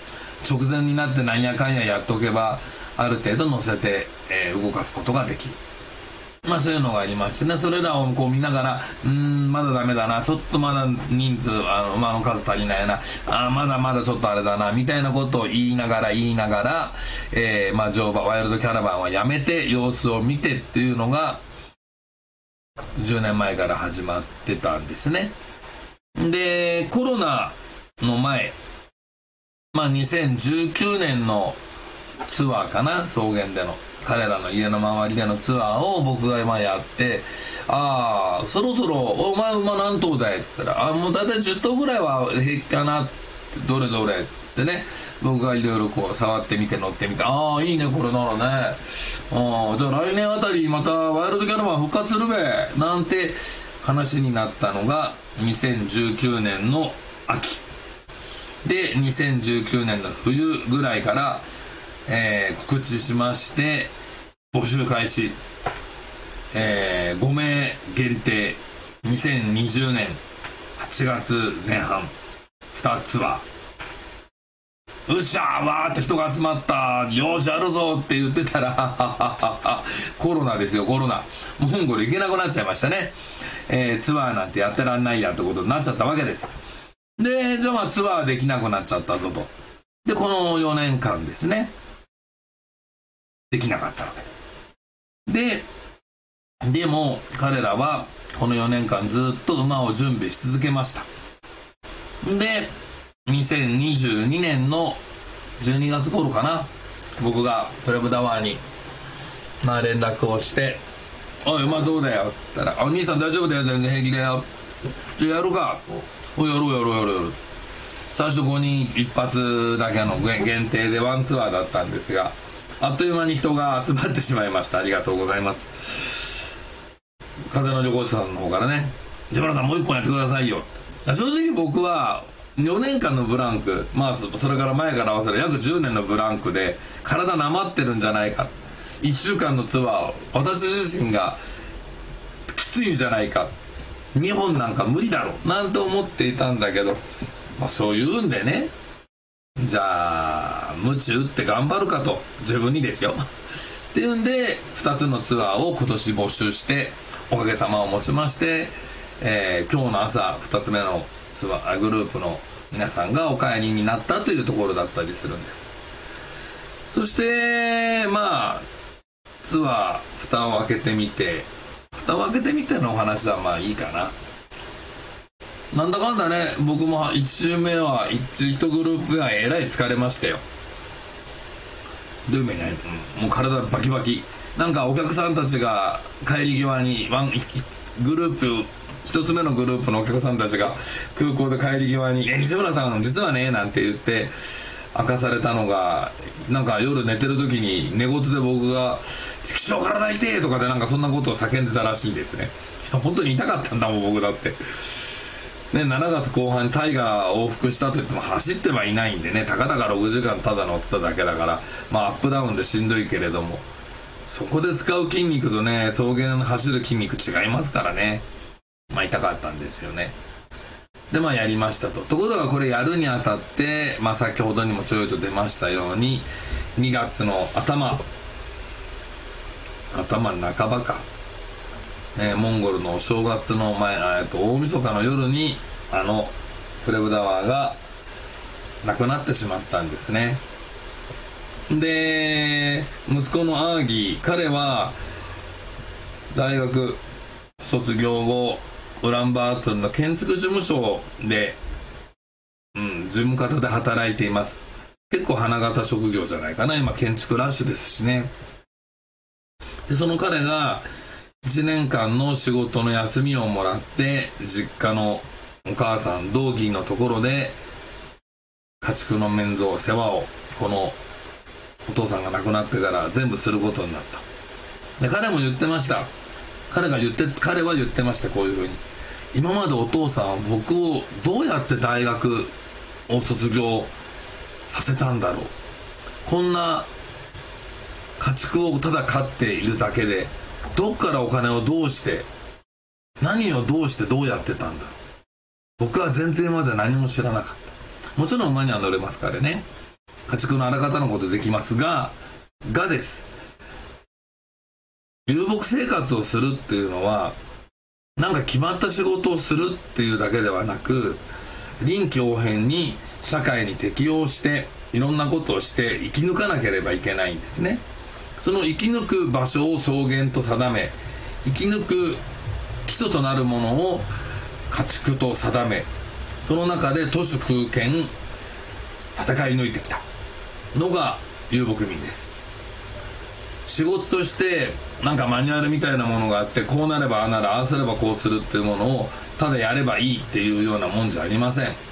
[SPEAKER 1] 直前になってなんやかんややっとけばある程度乗せて、えー、動かすことができる。まあそういうのがありましてね、それらをこう見ながら、うん、まだダメだな、ちょっとまだ人数、あの、馬の数足りないな、あまだまだちょっとあれだな、みたいなことを言いながら言いながら、えー、まあ乗馬、ワイルドキャラバンはやめて、様子を見てっていうのが、10年前から始まってたんですね。で、コロナの前、まあ2019年のツアーかな、草原での。彼らの家の周りでのツアーを僕が今やってああそろそろお前馬何頭だいっつったらああもう大体10頭ぐらいは平気かなってどれどれでね僕がいろいろこう触ってみて乗ってみてああいいねこれならね。ああじゃあ来年あたりまたワイルドキャラバン復活するべなんて話になったのが2019年の秋。で2019年の冬ぐらいから、えー、告知しまして募集開始、えー、5名限定2020年8月前半2つはうっしゃーわーって人が集まったよしやるぞって言ってたら コロナですよコロナ。モンゴル行けなくなっちゃいましたね、えー、ツアーなんてやってらんないやってことになっちゃったわけです。でじゃあまあツアーできなくなっちゃったぞと。でこの4年間ですね。できなかったわけです。ででも彼らはこの4年間ずっと馬を準備し続けました。で2022年の12月頃かな僕がプレブダワーにまあ連絡をして「おい馬どうだよ」って言ったら「お兄さん大丈夫だよ。全然平気だよ」じゃあやるか。おやろうやろうやろうやろう。最初5人一発だけの限定でワンツアーだったんですがあっという間に人が集まってしまいました。ありがとうございます。風の旅行者さんの方からね「市村さんもう一本やってくださいよ」正直僕は4年間のブランクまあそれから前から合わせる約10年のブランクで体なまってるんじゃないか。1週間のツアーを私自身がきついんじゃないか。2本なんか無理だろなんて思っていたんだけど、まあ、そういうんでね。じゃあ鞭打って頑張るかと。自分にですよ。っていうんで2つのツアーを今年募集しておかげさまをもちまして、えー、今日の朝2つ目のツアーグループの皆さんがお帰りになったというところだったりするんです。そしてまあツアー蓋を開けてみて蓋を開けてみてのお話はまあいいかな。なんだかんだね僕も1周目は 1, 1グループがえらい疲れましたよ。どういう意味ね、もう体バキバキ。なんかお客さんたちが帰り際にワングループ一つ目のグループのお客さんたちが空港で帰り際に「え西村さん実はね」なんて言って明かされたのがなんか夜寝てる時に寝言で僕が「畜生体痛え!」とかでなんかそんなことを叫んでたらしいんですね。いや本当に痛かったんだもん僕だって。ね、7月後半にタイガー往復したといっても走ってはいないんでねたかだか6時間ただ乗ってただけだからまあアップダウンでしんどいけれどもそこで使う筋肉とね草原の走る筋肉違いますからね。まあ痛かったんですよね。でまあやりましたと。ところがこれやるにあたってまあ先ほどにもちょいと出ましたように2月の頭頭半ばか、えー、モンゴルのお正月の前えっと大晦日の夜にあのプレブダワーが亡くなってしまったんですねで息子のアーギー彼は大学卒業後ウランバートルの建築事務所で、うん、事務方で働いています。結構花形職業じゃないかな。今建築ラッシュですしね。で、その彼が1年間の仕事の休みをもらって、実家のお母さん、同義のところで、家畜の面倒、世話を、このお父さんが亡くなってから全部することになった。で、彼も言ってました。彼が言って、彼は言ってました、こういうふうに。今までお父さんは僕をどうやって大学を卒業させたんだろうこんな家畜をただ飼っているだけでどっからお金をどうして何をどうしてどうやってたんだ。僕は全然まで何も知らなかった。もちろん馬には乗れますからね。家畜のあら方のことできますががです。遊牧生活をするっていうのはなんか決まった仕事をするっていうだけではなく臨機応変に社会に適応していろんなことをして生き抜かなければいけないんですね。その生き抜く場所を草原と定め生き抜く基礎となるものを家畜と定めその中で都市空間戦い抜いてきた。のが遊牧民です。仕事としてなんかマニュアルみたいなものがあってこうなればああならああすればこうするっていうものをただやればいいっていうようなもんじゃありません。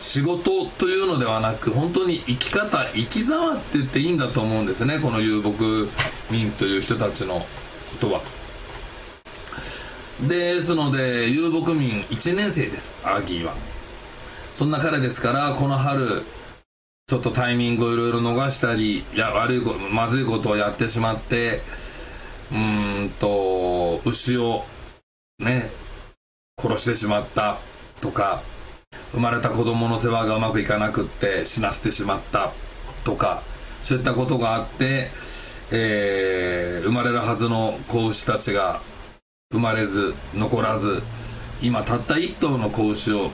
[SPEAKER 1] 仕事というのではなく本当に生き方生き様って言っていいんだと思うんですねこの遊牧民という人たちのこと。はですので遊牧民1年生ですアーギーは。そんな彼ですからこの春ちょっとタイミングをいろいろ逃したりいや悪いことまずいことをやってしまってうんと牛をね殺してしまったとか生まれた子供の世話がうまくいかなくって死なせてしまったとかそういったことがあって、えー、生まれるはずの子牛たちが生まれず残らず今たった1頭の子牛を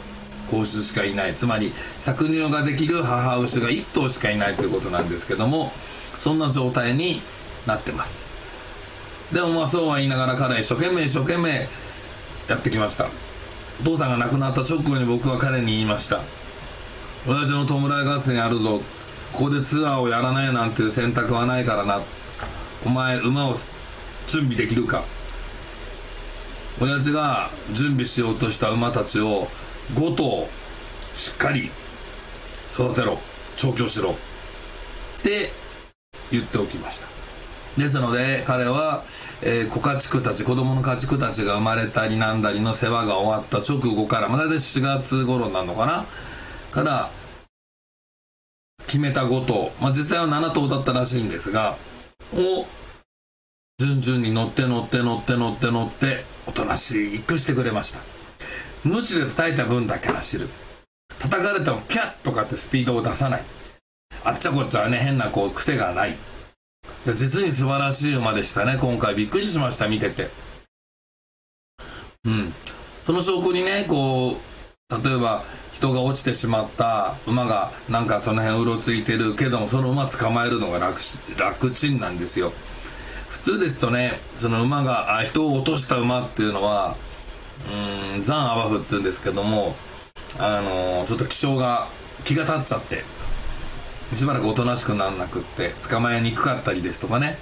[SPEAKER 1] 子牛しかいない。つまり搾乳ができる母牛が1頭しかいないということなんですけどもそんな状態になってます。でもまあそうは言いながら彼は一生懸命一生懸命やってきました。お父さんが亡くなった直後に僕は彼に言いました親父の弔い合戦やるぞ。ここでツアーをやらないなんていう選択はないからな。お前馬を準備できるか親父が準備しようとした馬たちを5頭しっかり育てろ。調教しろ。って言っておきました。ですので彼は、えー、子家畜たち子供の家畜たちが生まれたりなんだりの世話が終わった直後からまあ大体4月頃なのかな？から決めた5頭、まあ、実際は7頭だったらしいんですがを順々に乗って乗って乗って乗って乗っておとなしくしてくれました。無知で叩いた分だけ走る。叩かれてもキャッとかってスピードを出さない。あっちゃこっちゃはね変なこう癖がない。実に素晴らしい馬でしたね、今回。びっくりしました、見てて。うん。その証拠にね、こう、例えば、人が落ちてしまった馬が、なんかその辺うろついてるけども、その馬捕まえるのが楽、楽ちんなんですよ。普通ですとね、その馬が、あ人を落とした馬っていうのは、うん、ザン・アバフって言うんですけども、あのー、ちょっと気性が、気が立っちゃって、しばらくおとなしくならなくって捕まえにくかったりですとかね。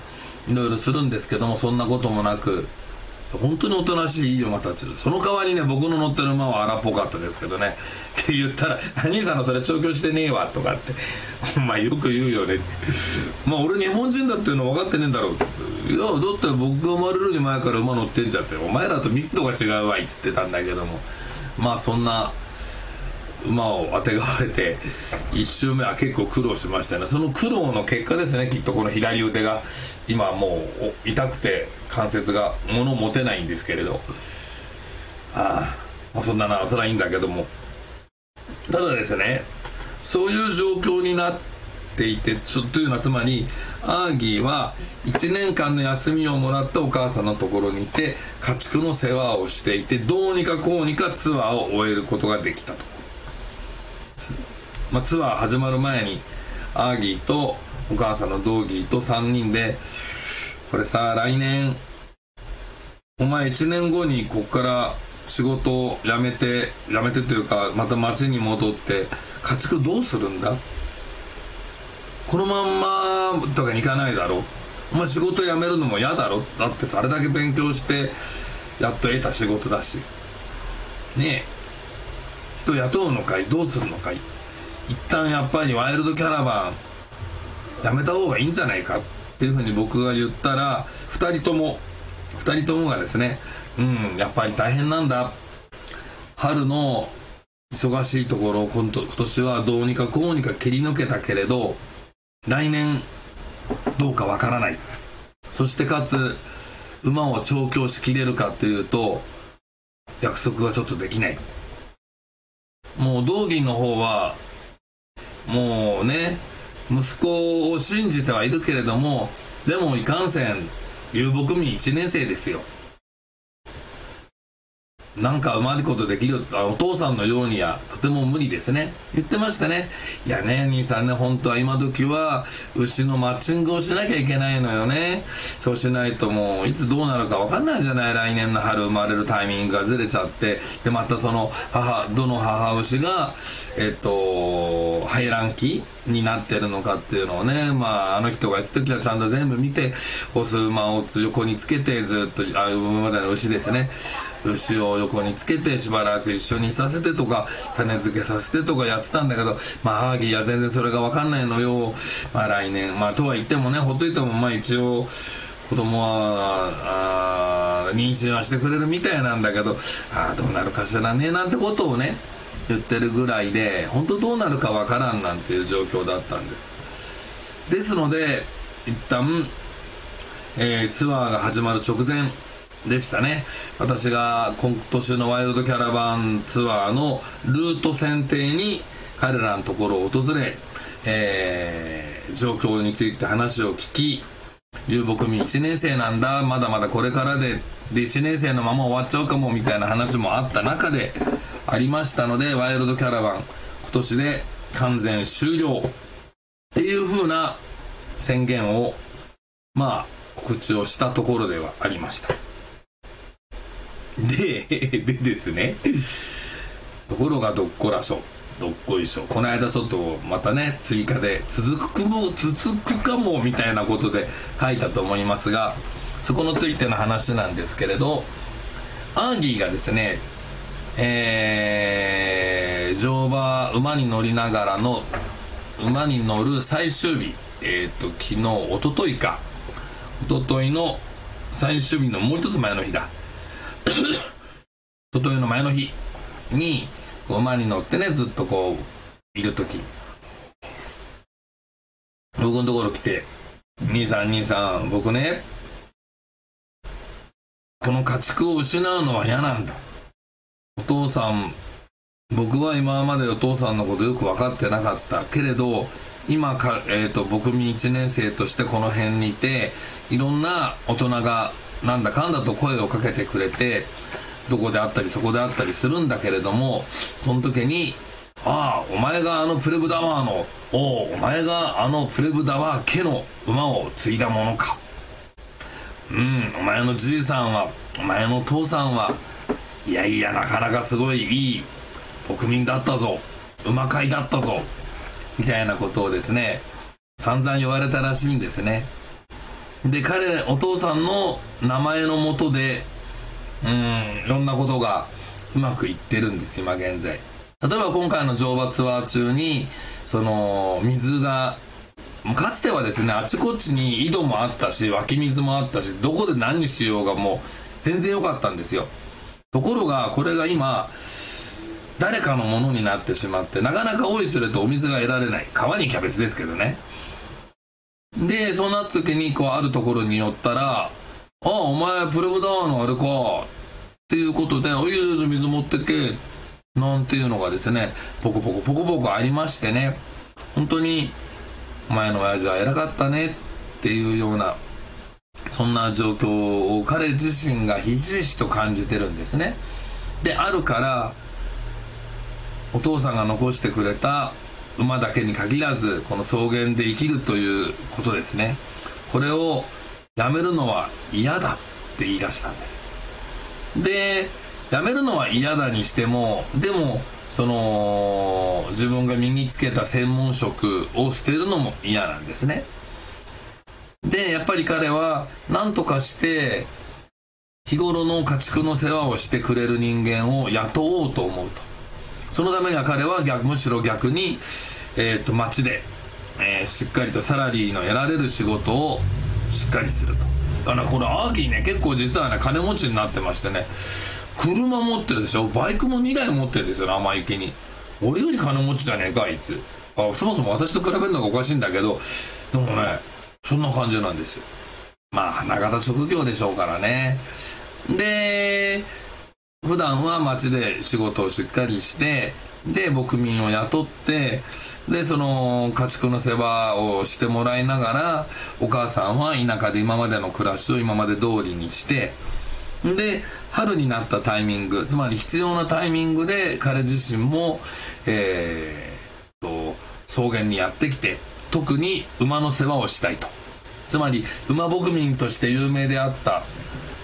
[SPEAKER 1] いろいろするんですけどもそんなこともなく本当におとなしいいい馬たち。その代わりね僕の乗ってる馬は荒っぽかったですけどね。って言ったら「兄さんのそれ調教してねえわ」とかって「お前よく言うよね」まあ俺日本人だっていうの分かってねえんだろう。いやだって僕が生まれるに前から馬乗ってんじゃってお前らと密度が違うわいっつってたんだけども。まあそんな馬をあてがわれて1周目は結構苦労しましたね。その苦労の結果ですねきっとこの左腕が今もう痛くて関節が物持てないんですけれど。ああ、まあ、そんななそれはいいんだけども。ただですねそういう状況になっていてちょというのはつまりアーギーは1年間の休みをもらったお母さんのところにいて家畜の世話をしていてどうにかこうにかツアーを終えることができたと。まあ、ツアー始まる前にアーギーとお母さんのドーギーと3人でこれさ来年。お前1年後にこっから仕事を辞めて辞めてというかまた町に戻って家畜どうするんだ？このまんまとかにいかないだろ？お前仕事辞めるのも嫌だろ？だってさあれだけ勉強してやっと得た仕事だし。ねえ。人雇うのかいどうするのかい。一旦やっぱりワイルドキャラバンやめた方がいいんじゃないか。っていうふうに僕が言ったら2人とも2人ともがですねうんやっぱり大変なんだ。春の忙しいところを今年はどうにかこうにか切り抜けたけれど来年どうかわからない。そしてかつ馬を調教しきれるかというと約束がちょっとできない。もう道義の方はもうね息子を信じてはいるけれどもでもいかんせん遊牧民1年生ですよ。なんかうまいことできるお父さんのようにはとても無理ですね。言ってましたね。いやね、兄さんね、本当は今時は牛のマッチングをしなきゃいけないのよね。そうしないともういつどうなるかわかんないじゃない。来年の春生まれるタイミングがずれちゃって。で、またその母、どの母牛が、えっと、排卵期になってるのかっていうのをね、まあ、あの人がやった時はちゃんと全部見て、オス馬を横につけてずっと、あ、馬じゃない牛ですね。牛を横につけてしばらく一緒にさせてとか種付けさせてとかやってたんだけどまあハーギーは全然それが分かんないのよまあ来年まあとは言ってもねほっといてもまあ一応子供はあ妊娠はしてくれるみたいなんだけどああどうなるかしらねなんてことをね言ってるぐらいで本当どうなるかわからんなんていう状況だったんです。ですので一旦、えー、ツアーが始まる直前でしたね。私が今年のワイルドキャラバンツアーのルート選定に彼らのところを訪れ、えー、状況について話を聞き遊牧民1年生なんだ。まだまだこれからで。で1年生のまま終わっちゃうかもみたいな話もあった中でありましたのでワイルドキャラバン。今年で完全終了。っていう風な宣言をまあ告知をしたところではありました。ででですね。ところがどっこらしょ。どっこいしょ。この間ちょっとまたね追加で続くも続くかもみたいなことで書いたと思いますがそこのついての話なんですけれどアーギーがですねえー、乗馬馬に乗りながらの馬に乗る最終日えっ、ー、と昨日一昨日か。一昨日の最終日のもう一つ前の日だ。一昨日の前の日に馬に乗ってねずっとこういる時。僕のところ来て「兄さん兄さん僕ねこの家畜を失うのは嫌なんだ」お父さん僕は今までお父さんのことよく分かってなかった。けれど今か、えーと、僕民1年生としてこの辺にいていろんな大人がなんだかんだと声をかけてくれてどこであったりそこであったりするんだけれどもその時に「ああお前があのプレブダワーのおおお前があのプレブダワー家の馬を継いだものか」うんお前のじいさんはお前の父さんはいやいやなかなかすごいいい国民だったぞ馬飼いだったぞみたいなことをですね散々言われたらしいんですね。で彼お父さんの名前のもとでうん。いろんなことがうまくいってるんです今現在。例えば今回の乗馬ツアー中にその水がかつてはですねあちこちに井戸もあったし湧き水もあったしどこで何しようがもう全然良かったんですよ。ところがこれが今誰かのものになってしまってなかなか多いするとお水が得られない。川にキャベツですけどね。でそうなった時にこうあるところに寄ったら「ああお前プレブダーのあれか」っていうことで「おい水持ってけ」なんていうのがですねポコポコポコポコありましてね本当に「お前の親父は偉かったね」っていうようなそんな状況を彼自身がひしひしと感じてるんですね。であるからお父さんが残してくれた馬だけに限らずこの草原で生きるということですね。これをやめるのは嫌だって言い出したんです。でやめるのは嫌だにしてもでもその自分が身につけた専門職を捨てるのも嫌なんですね。でやっぱり彼は何とかして日頃の家畜の世話をしてくれる人間を雇おうと思うと。そのためには彼は逆むしろ逆に、えーと、街で、えー、しっかりとサラリーの得られる仕事をしっかりすると。だからこれアーキーね結構実はね金持ちになってましてね。車持ってるでしょ？バイクも2台持ってるんですよ生意気に。俺より金持ちじゃねえかあいつ。あそもそも私と比べるのがおかしいんだけど。でもねそんな感じなんですよ。まあ、花形職業でしょうからね。で、普段は町で仕事をしっかりして、で、牧民を雇って、で、その家畜の世話をしてもらいながら、お母さんは田舎で今までの暮らしを今まで通りにして、で、春になったタイミング、つまり必要なタイミングで彼自身も、えー、と、草原にやってきて、特に馬の世話をしたいと。つまり馬牧民として有名であった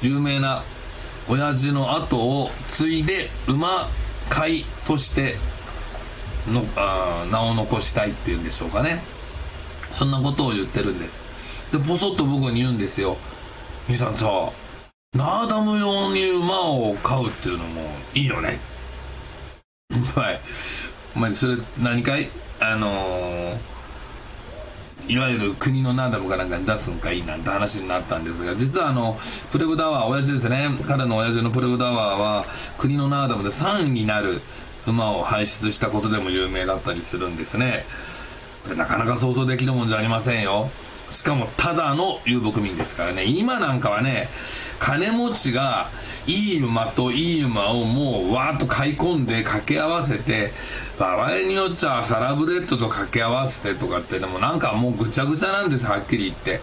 [SPEAKER 1] 有名な親父の後を継いで馬飼いとしてのあ名を残したいっていうんでしょうかねそんなことを言ってるんですでポソッと僕に言うんですよ「兄さんさナーダム用に馬を飼うっていうのもいいよね。はい。お前、それ何かいあのー、いわゆる国のナーダムかなんかに出すんかいいなんて話になったんですが、実はあの、プレブダワー、親父ですね。彼の親父のプレブダワーは、国のナーダムで3位になる馬を輩出したことでも有名だったりするんですね。これなかなか想像できるもんじゃありませんよ。しかもただの遊牧民ですからね。今なんかはね、金持ちがいい馬といい馬をもうわーっと買い込んで掛け合わせて、場合によっちゃサラブレッドと掛け合わせてとかってでもなんかもうぐちゃぐちゃなんです、はっきり言って。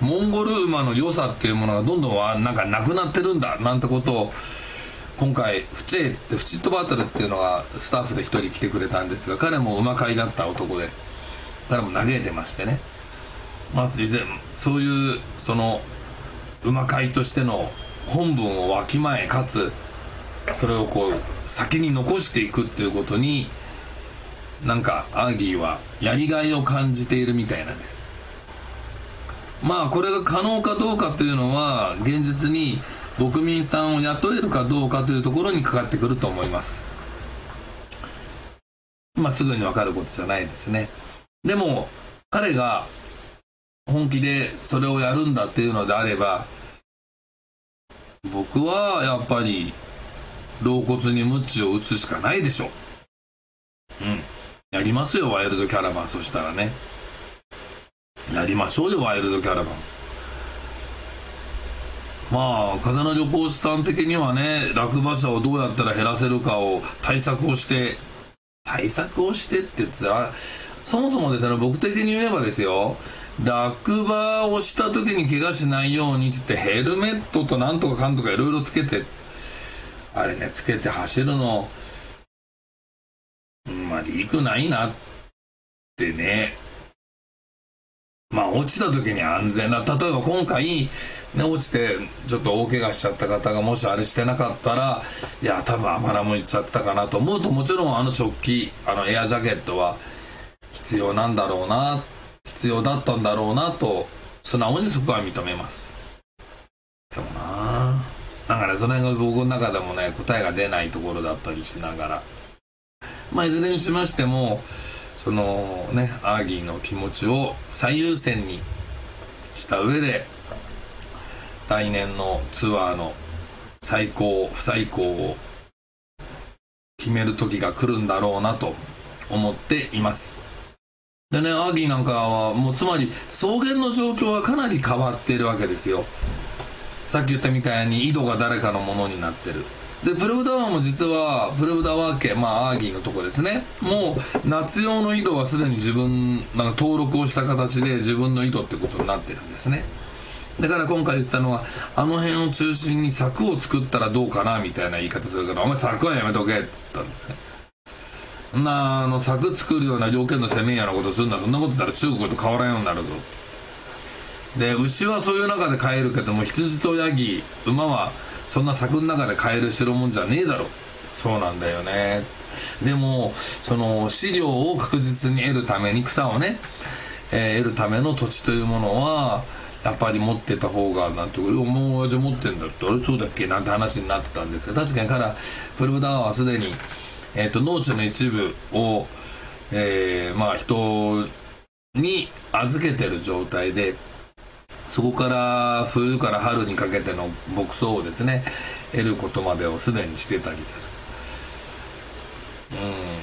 [SPEAKER 1] モンゴル馬の良さっていうものがどんどんなんかなくなってるんだ、なんてことを、今回、フチェって、フチットバトルっていうのがスタッフで一人来てくれたんですが、彼も馬飼いだった男で、彼も嘆いてましてね。まず以前、そういう、その、馬飼いとしての本文をわきまえ、かつ、それをこう、先に残していくっていうことに、なんか、アーギーはやりがいを感じているみたいなんです。まあ、これが可能かどうかというのは、現実に国民さんを雇えるかどうかというところにかかってくると思います。まあ、すぐにわかることじゃないですね。でも、彼が本気でそれをやるんだっていうのであれば、僕はやっぱり、老骨に鞭を打つしかないでしょう。うん。やりますよ、ワイルドキャラバン。そしたらね。やりましょうよ、ワイルドキャラバン。まあ、風の旅行士さん的にはね、落馬車をどうやったら減らせるかを対策をして、対策をしてって言った？ら、そもそもですね、僕的に言えばですよ、落馬をした時に怪我しないようにって言ってヘルメットとなんとかかんとかいろいろつけて、あれね、つけて走るの、まあ、リークないなってね。まあ、落ちた時に安全な。例えば今回、ね、落ちてちょっと大怪我しちゃった方がもしあれしてなかったら、いや、多分アマラも行っちゃってたかなと思うと、もちろんあの直帰、あのエアジャケットは必要なんだろうな、必要だったんだろうなと、素直にそこは認めます。でもななんかね、その辺が僕の中でもね、答えが出ないところだったりしながら。まあ、いずれにしましても、そのね、アーギーの気持ちを最優先にした上で、来年のツアーの最高、不最高を決める時が来るんだろうなと思っています。でね、アーギーなんかは、もうつまり草原の状況はかなり変わっているわけですよ。さっき言ったみたいに井戸が誰かのものになってる。で、プルウダワーも実は、プルウダワー家、まあ、アーギーのとこですね。もう、夏用の井戸はすでに自分、なんか登録をした形で自分の井戸ってことになってるんですね。だから今回言ったのは、あの辺を中心に柵を作ったらどうかな、みたいな言い方するから、お前柵はやめとけって言ったんですね。な、あの、柵作るような条件の攻めやなことするんだ。そんなこと言ったら中国と変わらんようになるぞ。で、牛はそういう中で飼えるけども、羊とヤギ、馬は、そんな柵の中で買える代物じゃねえだろ。そうなんだよね。でもその飼料を確実に得るために草をね、えー、得るための土地というものはやっぱり持ってた方がなんて俺もう親父持ってんだって。あれそうだっけ？なんて話になってたんですが確かにからプルブダーはすでに、えーと、農地の一部を、えー、まあ人に預けてる状態でそこから冬から春にかけての牧草をですね得ることまでをすでにしてたりする。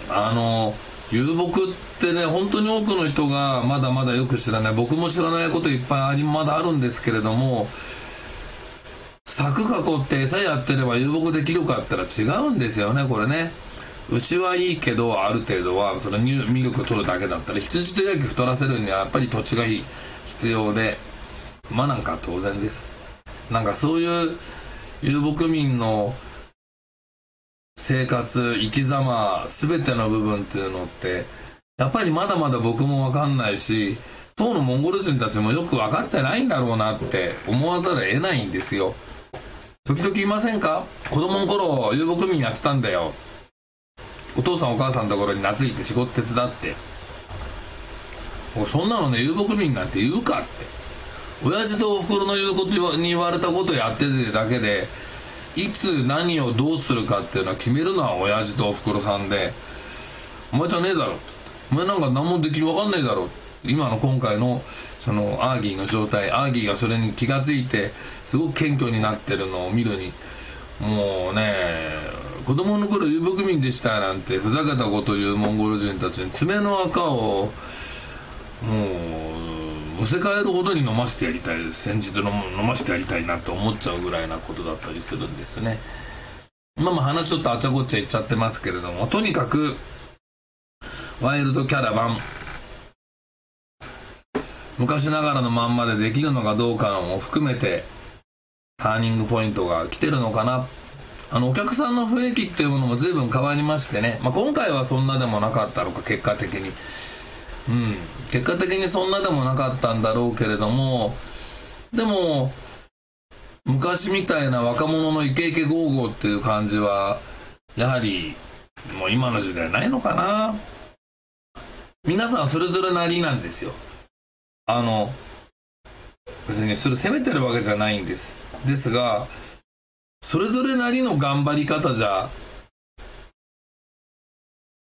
[SPEAKER 1] うん。あの遊牧ってね本当に多くの人がまだまだよく知らない。僕も知らないこといっぱいありまだあるんですけれども柵囲って餌やってれば遊牧できるかったら違うんですよねこれね。牛はいいけどある程度はそのミルク取るだけだったり羊と焼き太らせるにはやっぱり土地が必要で。まなんか当然です。なんかそういう遊牧民の生活、生き様、すべての部分っていうのって、やっぱりまだまだ僕もわかんないし、当のモンゴル人たちもよく分かってないんだろうなって思わざるを得ないんですよ。時々いませんか？子供の頃遊牧民やってたんだよ。お父さんお母さんのところに懐いて仕事手伝って。そんなのね、遊牧民なんて言うかって。親父とおふくろの言うことに言われたことやっててだけでいつ何をどうするかっていうのは決めるのは親父とおふくろさんでお前じゃねえだろお前なんか何もできる分かんねえだろ今の今回のそのアーギーの状態アーギーがそれに気が付いてすごく謙虚になってるのを見るにもうね子供の頃遊牧民でしたなんてふざけたこと言うモンゴル人たちに爪の赤をもうむせ返るほどに飲ませてやりたい煎じで飲ませてやりたいなって思っちゃうぐらいなことだったりするんですね。まあまあ話ちょっとあちゃこちゃ言っちゃってますけれどもとにかくワイルドキャラバン。昔ながらのまんまでできるのかどうかも含めてターニングポイントが来てるのかな。あのお客さんの雰囲気っていうものも随分変わりましてね、まあ、今回はそんなでもなかったのか結果的に。うん。結果的にそんなでもなかったんだろうけれどもでも昔みたいな若者のイケイケゴーゴーっていう感じはやはりもう今の時代ないのかな。皆さんそれぞれなりなんですよ。あの別にそれ責めてるわけじゃないんです。ですがそれぞれなりの頑張り方じゃ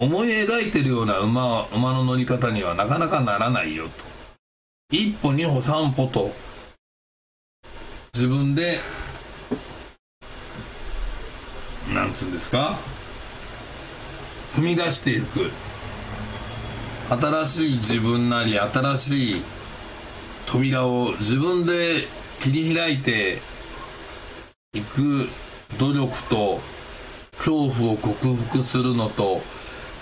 [SPEAKER 1] 思い描いてるような馬馬の乗り方にはなかなかならないよと。一歩二歩三歩と自分でなんつうんですか踏み出していく。新しい自分なり新しい扉を自分で切り開いていく努力と恐怖を克服するのと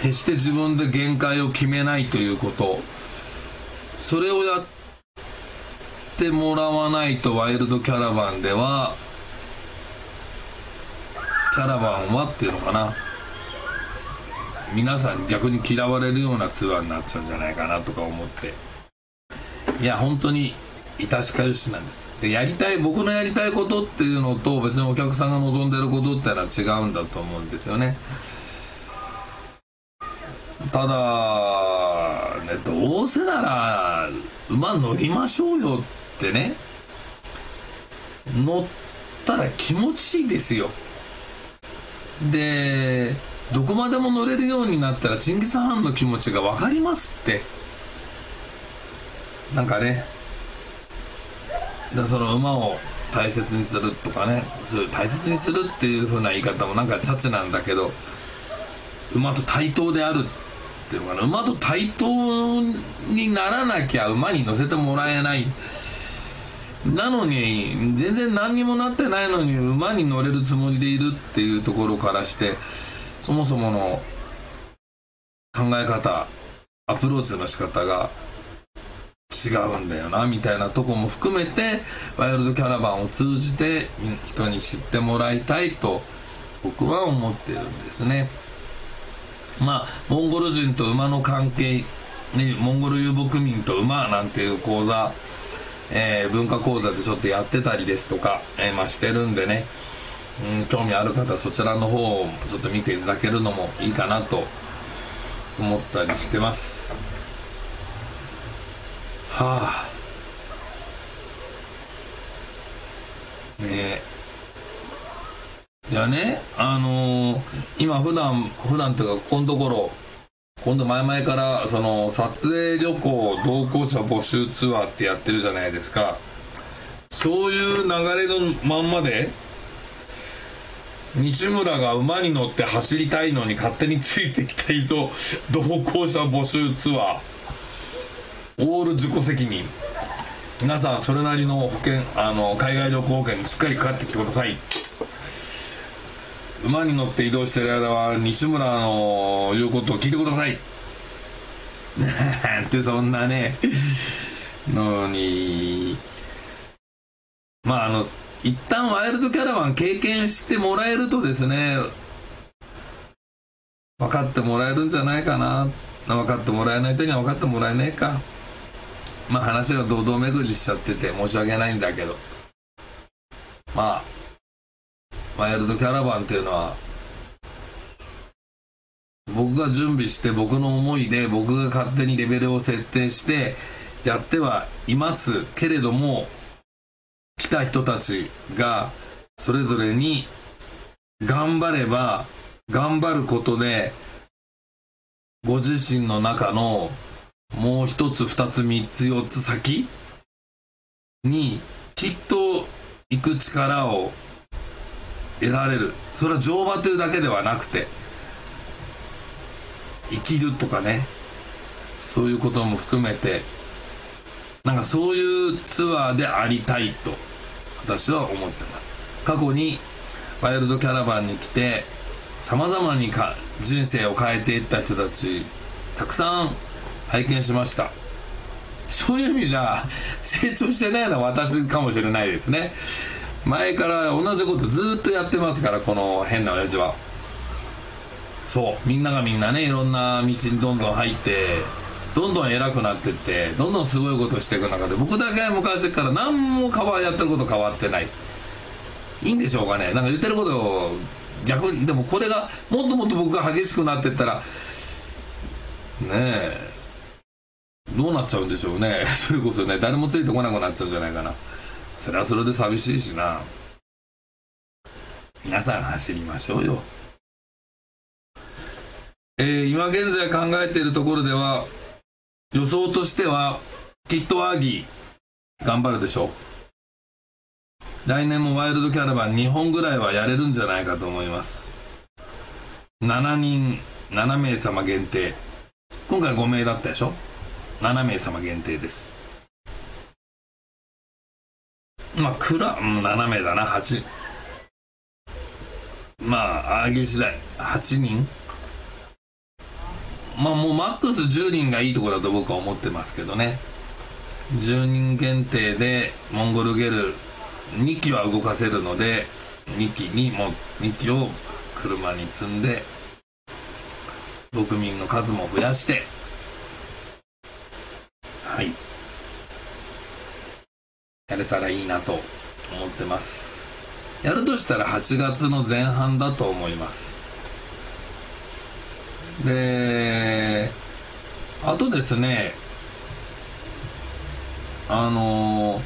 [SPEAKER 1] 決して自分で限界を決めないということ。それをやってもらわないとワイルドキャラバンではキャラバンはっていうのかな。皆さんに逆に嫌われるようなツアーになっちゃうんじゃないかなとか思って。いや本当に致し方しなんです。でやりたい僕のやりたいことっていうのと別にお客さんが望んでることっていうのは違うんだと思うんですよね。ただねどうせなら馬乗りましょうよってね乗ったら気持ちいいですよ。でどこまでも乗れるようになったらチンギス・ハンの気持ちが分かりますって。なんかねだその馬を大切にするとかねそう大切にするっていう風な言い方もなんかチャチなんだけど馬と対等である。っていうのかな。馬と対等にならなきゃ馬に乗せてもらえない。なのに全然何にもなってないのに馬に乗れるつもりでいるっていうところからしてそもそもの考え方アプローチの仕方が違うんだよなみたいなとこも含めてワイルドキャラバンを通じて人に知ってもらいたいと僕は思ってるんですね。まあモンゴル人と馬の関係、ね、モンゴル遊牧民と馬なんていう講座、えー、文化講座でちょっとやってたりですとか、えー、まあ、してるんでね、うん、興味ある方そちらの方をちょっと見ていただけるのもいいかなと思ったりしてます。はあ。ねえ。いやねあのー、今普段普段っていうかここのところ今度前々からその撮影旅行同行者募集ツアーってやってるじゃないですか。そういう流れのまんまで西村が馬に乗って走りたいのに勝手についてきたいぞ同行者募集ツアー。オール自己責任。皆さんそれなりの保険あの海外旅行保険にしっかりかかってきてください。馬に乗って移動してる間は西村の言うことを聞いてください。なんてそんなねのに。まああの一旦ワイルドキャラバン経験してもらえるとですね分かってもらえるんじゃないかな。分かってもらえない人には分かってもらえねえか。まあ話が堂々巡りしちゃってて申し訳ないんだけど。まあワイルドキャラバンっていうのは僕が準備して僕の思いで僕が勝手にレベルを設定してやってはいます。けれども来た人たちがそれぞれに頑張れば頑張ることでご自身の中のもう一つ二つ三つ四つ先にきっと行く力を得られる。それは乗馬というだけではなくて生きるとかね。そういうことも含めてなんかそういうツアーでありたいと私は思ってます。過去にワイルドキャラバンに来てさまざまにか人生を変えていった人たちたくさん拝見しました。そういう意味じゃ成長してないのは私かもしれないですね。前から同じことずっとやってますからこの変な親父は。そう。みんながみんなねいろんな道にどんどん入ってどんどん偉くなってってどんどんすごいことしていく中で僕だけ昔から何も変わやってること変わってない。いいんでしょうかね。なんか言ってることを逆にでもこれがもっともっと僕が激しくなってったらねえ。どうなっちゃうんでしょうね。それこそね誰もついてこなくなっちゃうんじゃないかな。それはそれで寂しいしな。皆さん走りましょうよ。えー、今現在考えているところでは予想としてはきっとアギー頑張るでしょう。来年もワイルドキャラバン2本ぐらいはやれるんじゃないかと思います。7人7名様限定。今回5名だったでしょ？7名様限定です。まあクラ7名だな8まああげ次第8人。まあもうマックス10人がいいところだと僕は思ってますけどね。10人限定でモンゴルゲル2機は動かせるので2機にも2機を車に積んで国民の数も増やして。はい。やれたらいいなと思ってます。やるとしたら8月の前半だと思います。であとですねあの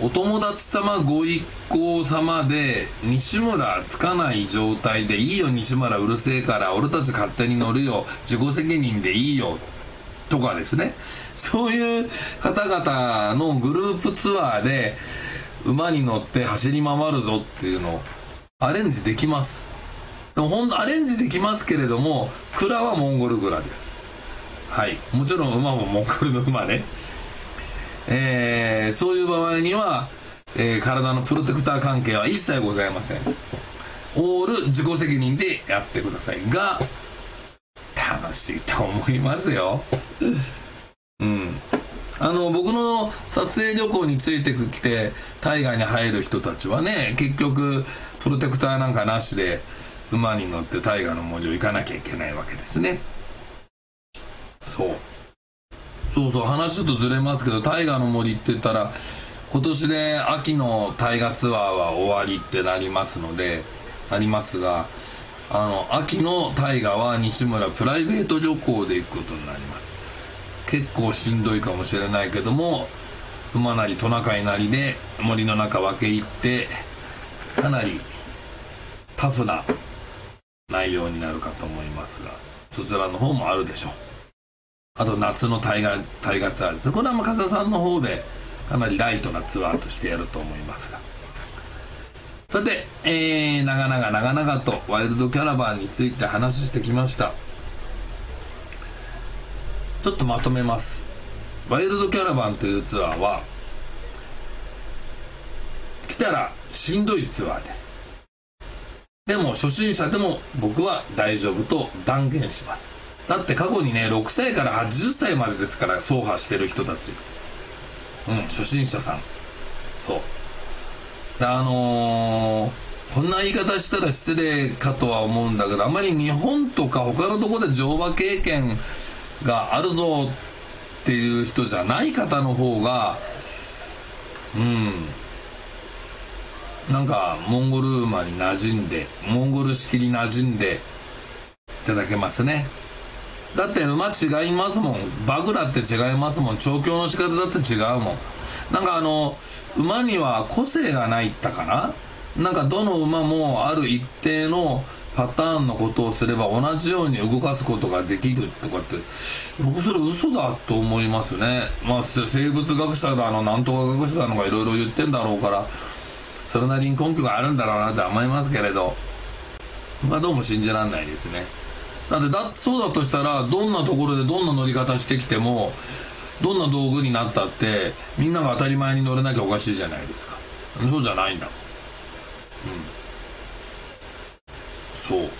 [SPEAKER 1] お友達様ご一行様で西村つかない状態でいいよ西村うるせえから俺たち勝手に乗るよ自己責任でいいよとかですね。そういう方々のグループツアーで馬に乗って走り回るぞっていうのをアレンジできます。でもほんアレンジできますけれども蔵はモンゴル蔵です。はい。もちろん馬もモンゴルの馬ね。えー、そういう場合には、えー、体のプロテクター関係は一切ございません。オール自己責任でやってくださいがしいと思いますよ。うん。あの僕の撮影旅行についてきて大河に入る人たちはね結局プロテクターなんかなしで馬に乗って大河の森を行かなきゃいけないわけですね。そう。そうそう話ちょっとずれますけど大河の森って言ったら今年で秋の大河ツアーは終わりってなりますのでありますがあの秋の大河は西村プライベート旅行で行くことになります。結構しんどいかもしれないけども馬なりトナカイなりで森の中分け入ってかなりタフな内容になるかと思いますがそちらの方もあるでしょう。あと夏の大河大河ツアーです。これは加瀬さんの方でかなりライトなツアーとしてやると思いますが。さて、えー、長々長々とワイルドキャラバンについて話してきました。ちょっとまとめます。ワイルドキャラバンというツアーは来たらしんどいツアーです。でも初心者でも僕は大丈夫と断言します。だって過去にね6歳から80歳までですから走破してる人たち。うん初心者さん。そう。あのー、こんな言い方したら失礼かとは思うんだけどあまり日本とか他のとこで乗馬経験があるぞっていう人じゃない方の方がうんなんかモンゴル馬に馴染んでモンゴル式に馴染んでいただけますね。だって馬違いますもん。バグだって違いますもん。調教の仕方だって違うもん。なんかあの馬には個性がないったかな？なんかどの馬もある一定のパターンのことをすれば同じように動かすことができるとかって僕それ嘘だと思いますね。まあ生物学者だのなんとか学者だのがいろいろ言ってんだろうからそれなりに根拠があるんだろうなって思いますけれど。まあどうも信じられないですね。だってだそうだとしたらどんなところでどんな乗り方してきてもどんな道具になったってみんなが当たり前に乗れなきゃおかしいじゃないですか。そうじゃないんだうん。そう。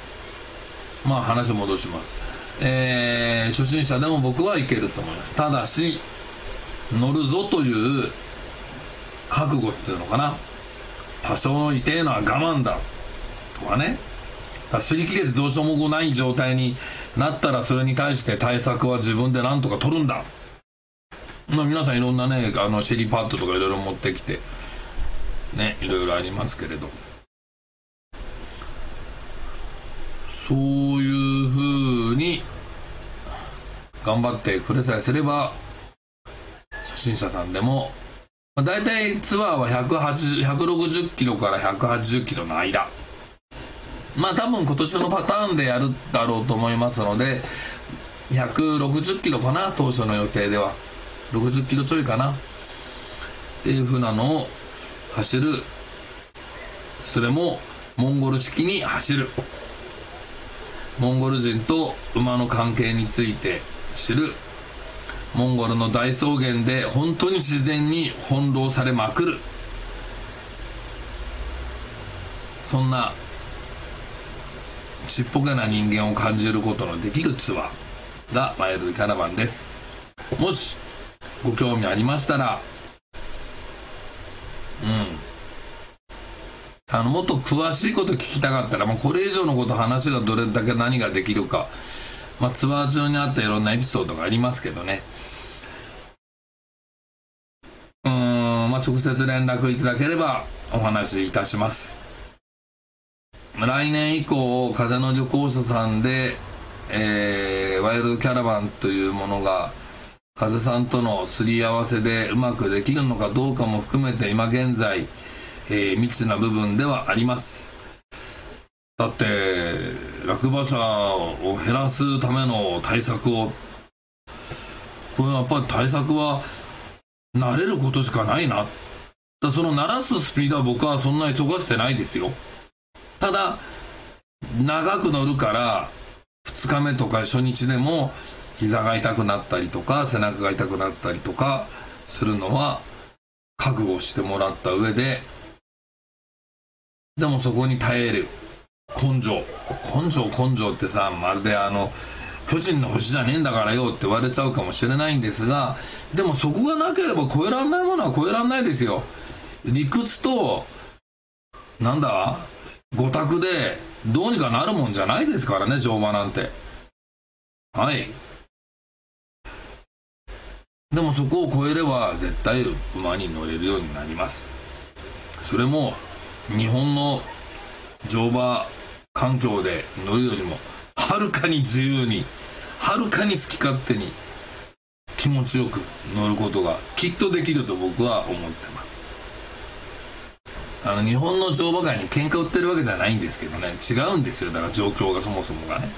[SPEAKER 1] まあ話戻します。えー、初心者でも僕はいけると思います。ただし乗るぞという覚悟っていうのかな。多少痛えのは我慢だとかね。擦り切れてどうしようもない状態になったらそれに対して対策は自分で何とか取るんだ。まあ皆さんいろんなねあのシェリーパッドとかいろいろ持ってきてねいろいろありますけれど。そういうふうに頑張ってくれさえすれば初心者さんでもまあ大体ツアーは160キロから180キロの間。まあ多分今年のパターンでやるだろうと思いますので160キロかな当初の予定では。60キロちょいかな。っていう風なのを走る。それもモンゴル式に走る。モンゴル人と馬の関係について知る。モンゴルの大草原で本当に自然に翻弄されまくる。そんなちっぽけな人間を感じることのできるツアーがマイルドキャラバンです。もしご興味ありましたらうん。あのもっと詳しいこと聞きたかったら、まあ、これ以上のこと話がどれだけ何ができるか、まあ、ツアー中にあったいろんなエピソードがありますけどね。うんまあ直接連絡いただければお話しいたします。来年以降風の旅行者さんで、えー、ワイルドキャラバンというものが風さんとのすり合わせでうまくできるのかどうかも含めて今現在、えー、未知な部分ではあります。だって落馬者を減らすための対策をこれやっぱり対策は慣れることしかないな。だその慣らすスピードは僕はそんな急がせてないですよ。ただ長く乗るから2日目とか初日でも膝が痛くなったりとか背中が痛くなったりとかするのは覚悟してもらった上ででもそこに耐える。根性。根性根性ってさまるであの巨人の星じゃねえんだからよって言われちゃうかもしれないんですがでもそこがなければ超えられないものは超えられないですよ。理屈となんだ五択でどうにかなるもんじゃないですからね乗馬なんて。はい。でもそこを超えれば絶対馬に乗れるようになります。それも日本の乗馬環境で乗るよりもはるかに自由にはるかに好き勝手に気持ちよく乗ることがきっとできると僕は思ってます。あの日本の乗馬界に喧嘩売ってるわけじゃないんですけどね。違うんですよ。だから状況がそもそもがね。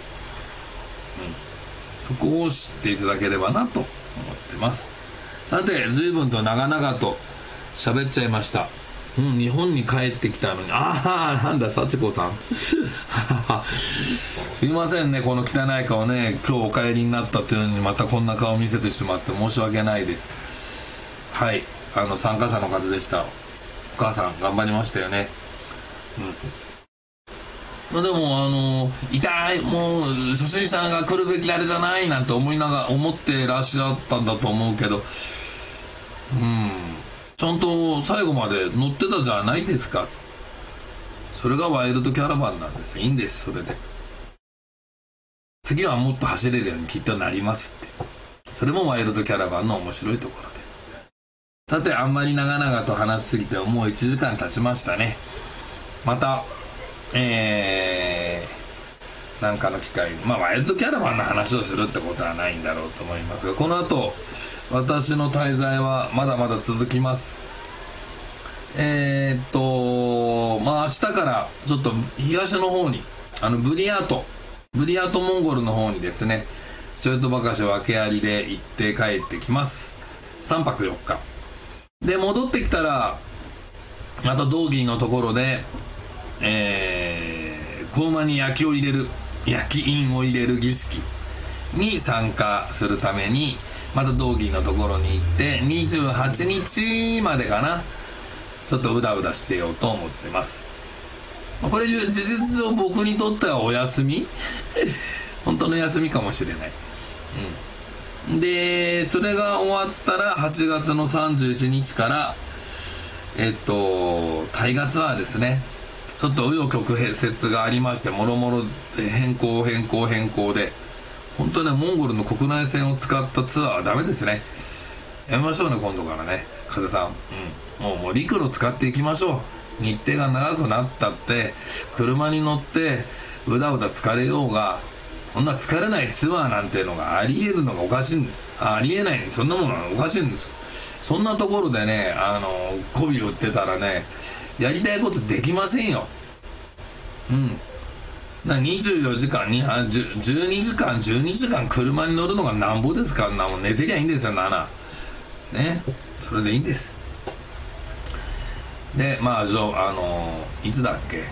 [SPEAKER 1] うん。そこを知っていただければなと思ってます。さて随分と長々と喋っちゃいました。うん日本に帰ってきたのに。ああなんだ幸子さん。すいませんねこの汚い顔ね。今日お帰りになったというのにまたこんな顔見せてしまって申し訳ないです。はいあの参加者の方でした。お母さん頑張りましたよね。うんまあ、でもあの痛いもう初心者が来るべきあれじゃないなんて思いながら思ってらっしゃったんだと思うけどうん。ちゃんと最後まで乗ってたじゃないですか。それがワイルドキャラバンなんです。いいんですそれで。次はもっと走れるようにきっとなりますって。それもワイルドキャラバンの面白いところです。さてあんまり長々と話しすぎてもう1時間経ちましたね。またえー、なんかの機会に、まあ、ワイルドキャラバンの話をするってことはないんだろうと思いますが、この後、私の滞在はまだまだ続きます。えー、っとまあ明日からちょっと東の方にあのブリアートブリアートモンゴルの方にですねちょいとばかし訳ありで行って帰ってきます。3泊4日。で戻ってきたらまた道義のところでえー、コーマに焼きを入れる焼き印を入れる儀式に参加するためにまた道義のところに行って28日までかな。ちょっとうだうだしてようと思ってます。これ事実上僕にとってはお休み？本当の休みかもしれない、うん、でそれが終わったら8月の31日からえっと大河ツアーですねちょっと紆余曲折がありましてもろもろ変更変更変更で本当ねモンゴルの国内線を使ったツアーはダメですね。やめましょうね今度からね。風さん。うん。もうもう陸路使っていきましょう。日程が長くなったって車に乗ってうだうだ疲れようがこんな疲れないツアーなんていうのがありえるのがおかしいんですありえない。そんなものはおかしいんです。そんなところでねあの媚び売ってたらねやりたいことできませんよ。うん。な24時間にあ12時間12時間車に乗るのがなんぼですか？なも寝てりゃいいんですよ7ね。それでいいんです。でまあじゃあのいつだっけ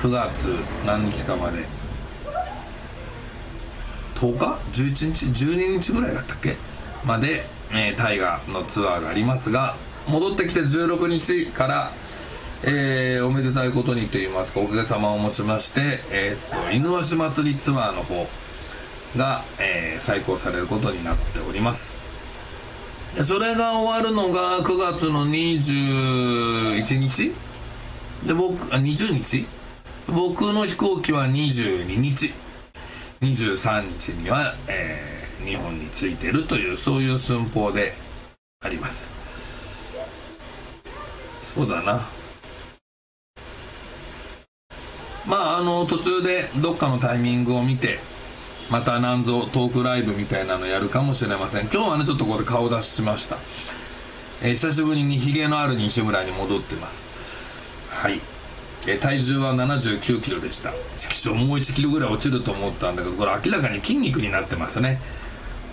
[SPEAKER 1] ？9月何日かまで。10日？11日？12日ぐらいだったっけ？まで、えー、大河のツアーがありますが戻ってきて16日からえー、おめでたいことにと言いますかおかげさまをもちまして、えー、っと犬鷲祭りツアーの方が、えー、再興されることになっております。でそれが終わるのが9月の21日。で僕あ20日？僕の飛行機は22日。23日には、えー、日本に着いてるというそういう寸法であります。そうだな。まああの途中でどっかのタイミングを見てまたなんぞトークライブみたいなのやるかもしれません。今日はねちょっとここで顔出ししました、えー、久しぶりにヒゲのある西村に戻ってます。はい、えー、体重は7 9キロでした。色素もう1キロぐらい落ちると思ったんだけどこれ明らかに筋肉になってますね。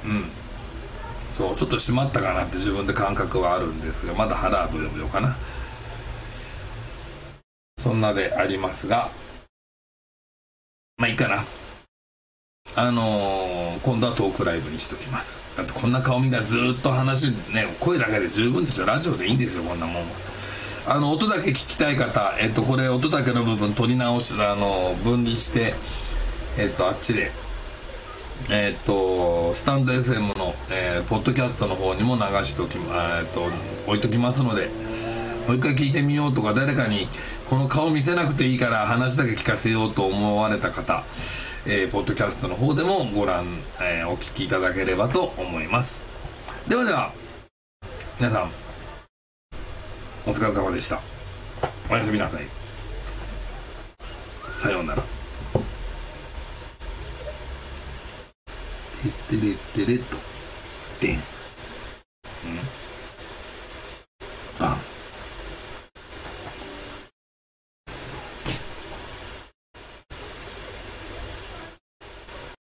[SPEAKER 1] うん。そうちょっと締まったかなって自分で感覚はあるんですがまだ腹はブヨブヨかな。そんなでありますがまあいいかな。あのー、今度はトークライブにしときます。だってこんな顔みんなずっと話、ね、声だけで十分ですよ。ラジオでいいんですよ、こんなもんあの、音だけ聞きたい方、えっと、これ音だけの部分取り直し、あの、分離して、えっと、あっちで、えっと、スタンド FM の、えー、ポッドキャストの方にも流しとき、えっと、置いときますので、もう一回聞いてみようとか誰かにこの顔見せなくていいから話だけ聞かせようと思われた方、えー、ポッドキャストの方でもご覧、えー、お聞きいただければと思います。ではでは皆さんお疲れ様でした。おやすみなさい。さようなら。てってれってれと。でん。